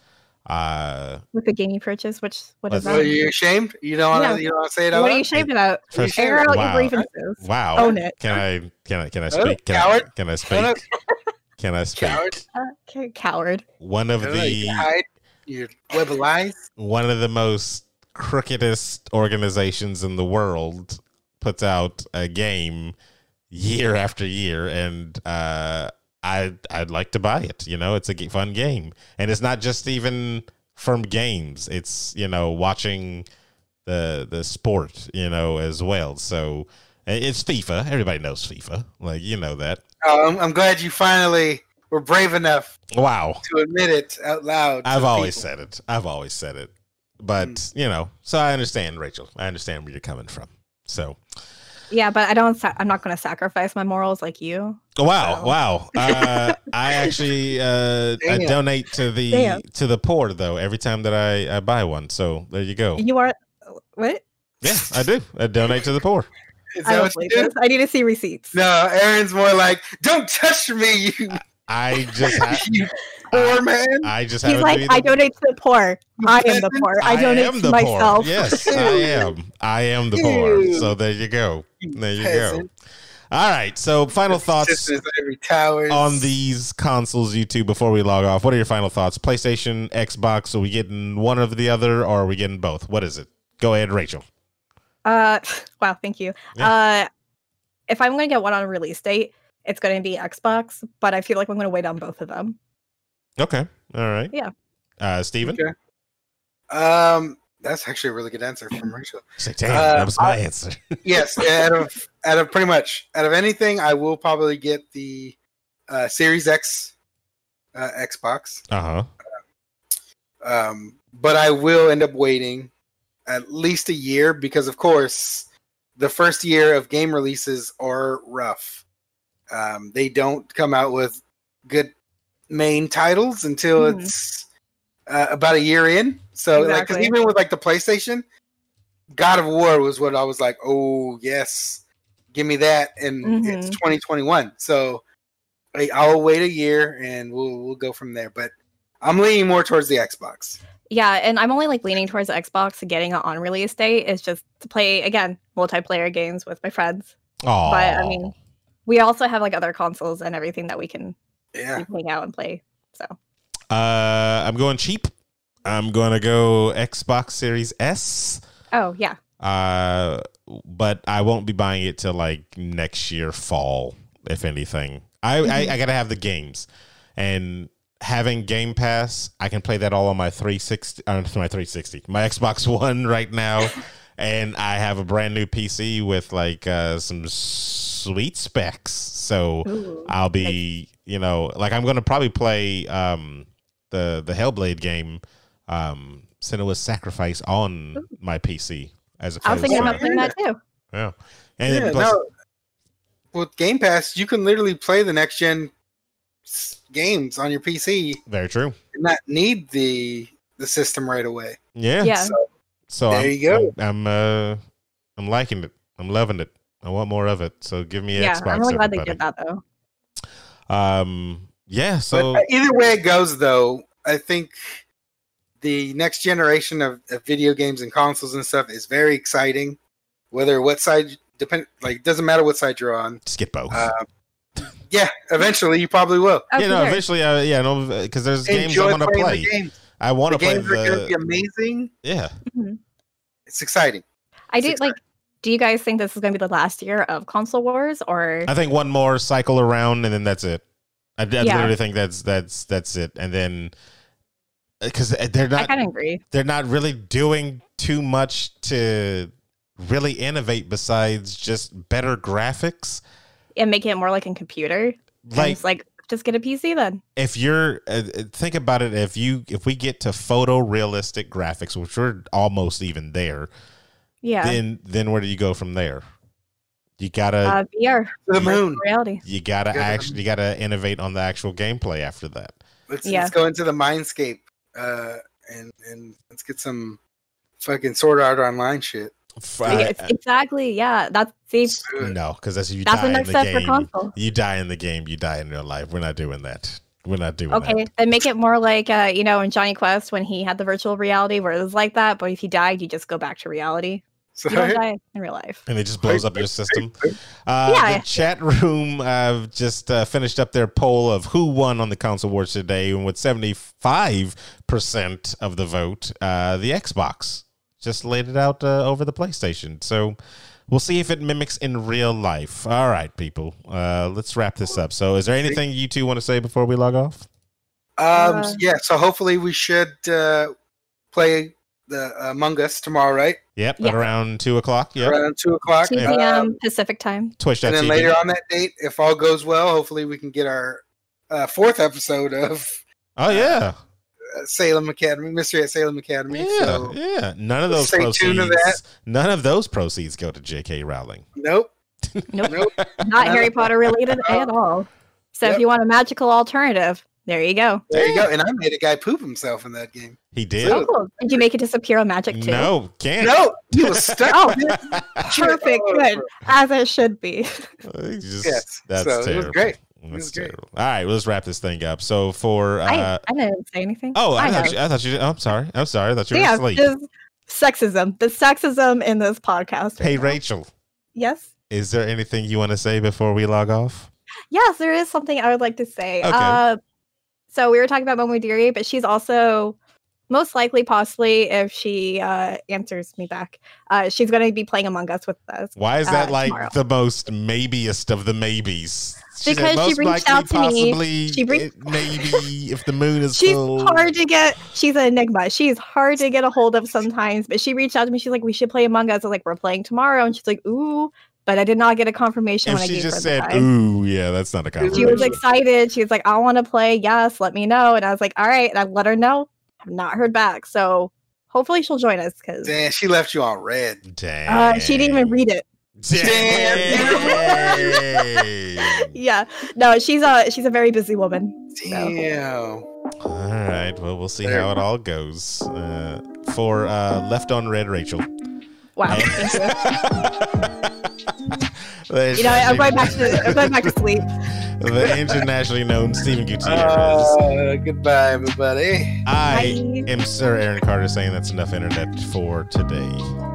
Uh, with the game you purchase, which what is Let's- Are you ashamed? You don't want to. Yeah. You don't want to say it out What are you ashamed about? First- Air out Wow. your grievances. wow. Own it. Can I can I can I Oh, speak? Can I, coward. can I speak? Can I speak? coward. *laughs* Okay, coward. One of I know, the can hide your web of lies. one of the most crookedest organizations in the world puts out a game year after year and uh I I'd like to buy it. You know, it's a fun game. And it's not just even from games. It's, you know, watching the the sport, you know, as well. So it's FIFA. Everybody knows FIFA. Like, you know that. Oh, I'm, I'm glad you finally were brave enough Wow. to admit it out loud. I've always people. said it. I've always said it. But, you know, so I understand, Rachel. I understand where you're coming from. So, Yeah, but I don't. I'm not going to sacrifice my morals like you. wow, So- wow. *laughs* Uh, I actually uh, I donate to the Damn. to the poor though every time that I, I buy one. So there you go. You are what? Yeah, I do. I donate to the poor. I that don't what believe this. I need to see receipts. No, Aaron's more like, "Don't touch me, you, I just ha- *laughs* you poor man." I just He's haven't like, been- I donate to the poor. I am the poor. I donate am to myself. poor. Yes, *laughs* I am. I am the poor. So there you go. There you go. All right. So final thoughts Sisters of every towers. on these consoles, you two, before we log off. What are your final thoughts? PlayStation, Xbox, are we getting one of the other or are we getting both? What is it? Go ahead, Rachel. Uh, *laughs* wow, thank you. Uh, if I'm going to get one on a release date, it's going to be Xbox, but I feel like I'm going to wait on both of them. Okay. All right. Yeah. Uh, Steven? Okay. Um, that's actually a really good answer from Rachel. Say, damn, Uh, that was my I- answer. *laughs* Yes, out of out of pretty much out of anything, I will probably get the uh, Series X uh, Xbox. Uh huh. Um, but I will end up waiting at least a year because, of course, the first year of game releases are rough. Um, they don't come out with good main titles until Mhm. it's uh, about a year in. So, like, 'cause Exactly. even with like the PlayStation, God of War was what I was like, oh yes, give me that, and it's Mhm. 2021. So, I- I'll wait a year and we'll we'll go from there. But I'm leaning more towards the Xbox. Yeah, and I'm only like leaning towards the Xbox getting it on release date is just to play again multiplayer games with my friends. Oh, But I mean, we also have like other consoles and everything that we can Yeah. hang out and play. So uh, I'm going cheap. I'm going to go Xbox Series S. oh yeah, Uh, but I won't be buying it till like next year fall, if anything. I, I, I gotta have the games, and having Game Pass, I can play that all on my 360, uh, my 360, my Xbox *laughs* One right now, and I have a brand new PC with like uh, some sweet specs. So Ooh, I'll be, you know, like I'm gonna probably play um the the Hellblade game, um, Senua's Sacrifice on my PC as I was opposed thinking to about playing that too. yeah, and yeah, then plus, no. With Game Pass, you can literally play the next gen games on your PC very true. and not need the the system right away. Yeah, Yeah. So So There I'm, you go. I'm, I'm uh I'm liking it. I'm loving it. I want more of it. So give me Yeah, Xbox. I'm really glad they did that though. Um, yeah. So uh, either way it goes, though, I think the next generation of, of video games and consoles and stuff is very exciting. Whether what side depend like doesn't matter what side you're on. Skip both. Uh, yeah, eventually you probably will. Oh, you for know, sure. eventually, uh, yeah, no, because there's games I Enjoy want to playing play. The games. I want to play games are going to be the amazing. yeah. Mm-hmm. It's exciting. I do Six like. Do you guys think this is going to be the last year of console wars, or I think one more cycle around, and then that's it. I, I Yeah. literally think that's that's that's it, and then uh, because uh, they're I not kind of agree. they're not really doing too much to really innovate besides just better graphics. And make it more like a computer. Like like just get a PC then. if you're uh, uh, think about it, if you if we get to photorealistic graphics, which we're almost even there, Yeah. then then where do you go from there? You gotta uh, VR. The moon. Reality. you gotta Yeah. actually you gotta innovate on the actual gameplay after that. Let's, Yeah. let's go into the Mindscape uh, and and let's get some fucking Sword Art Online shit. F- Yeah, I- it's- exactly. Yeah. That's see. Let's no, because that's you That's the die in the step for game. console. You die in the game. You die in real life. We're not doing that. We're not doing Okay, that. then make it more like uh, you know, in Jonny Quest when he had the virtual reality where it was like that, but if you died, you just go back to reality. You don't die in real life. And it just blows up your system. *laughs* Uh, Yeah. The chat room uh, just uh, finished up their poll of who won on the console wars today, and with seventy five percent of the vote, uh, the Xbox just laid it out uh, over the PlayStation. So we'll see if it mimics in real life. All right, people, uh, let's wrap this up. So, is there anything you two want to say before we log off? Um, Uh, yeah, so hopefully we should uh, play the Among Us tomorrow, right? Yep, Yeah. at around two o'clock. Yep, Around two o'clock. 2 Um, p.m. Pacific time. Twitch.tv. and then later on that date, if all goes well, hopefully we can get our uh, fourth episode of Oh yeah, uh, Salem Academy, Mystery at Salem Academy. yeah, So, yeah. None of those proceeds. that. None of those proceeds go to J.K. Rowling. nope, Nope. nope. *laughs* Not Harry Potter related at all. So Yep. if you want a magical alternative, there you go. There you go. And I made a guy poop himself in that game. He did. Oh, cool. Did you make it disappear on magic too? No, can't. No, he was stuck. *laughs* Oh, perfect. Good. As it should be. *laughs* Just- Yes. That's So it was great. That's was great. terrible. All right, well, let's wrap this thing up. So for uh, I, I didn't say anything. oh, I, I thought you, I thought you. Oh, I'm sorry. I'm sorry. I thought you were yeah, asleep. sexism. The sexism in this podcast. Hey, now. Rachel, Yes. is there anything you want to say before we log off? Yes, there is something I would like to say. Okay. Uh, so we were talking about Momodiri, but she's also most likely, possibly, if she uh, answers me back, uh, she's going to be playing Among Us with us. Why is that Uh, like tomorrow. the most maybeest of the maybes? said Because she most reached out to me. possibly, She re- maybe if the moon is She's full. hard to get. She's an enigma. She's hard to get a hold of sometimes. But she reached out to me. She's like, "We should play Among Us." I was like, "We're playing tomorrow," and she's like, "Ooh," but I did not get a confirmation If when I she gave just her said, time. "Ooh, yeah," that's not a confirmation." She was excited. She was like, "I want to play. Yes, let me know." And I was like, "All right." And I let her know. Have not heard back. So hopefully she'll join us because Damn, she left you on read. Dang. uh, she didn't even read it. Dang. *laughs* Yeah, no, she's a she's a very busy woman. Damn. all right. Well, we'll see how it all goes. Uh, for uh, Left on Read, Rachel. Wow, *laughs* *laughs* thank you. You know, I'm going back to I'm going back to sleep. *laughs* the internationally known Stephen Gutierrez. Uh, goodbye, everybody. I Bye. am Sir Aaron Carter saying that's enough internet for today.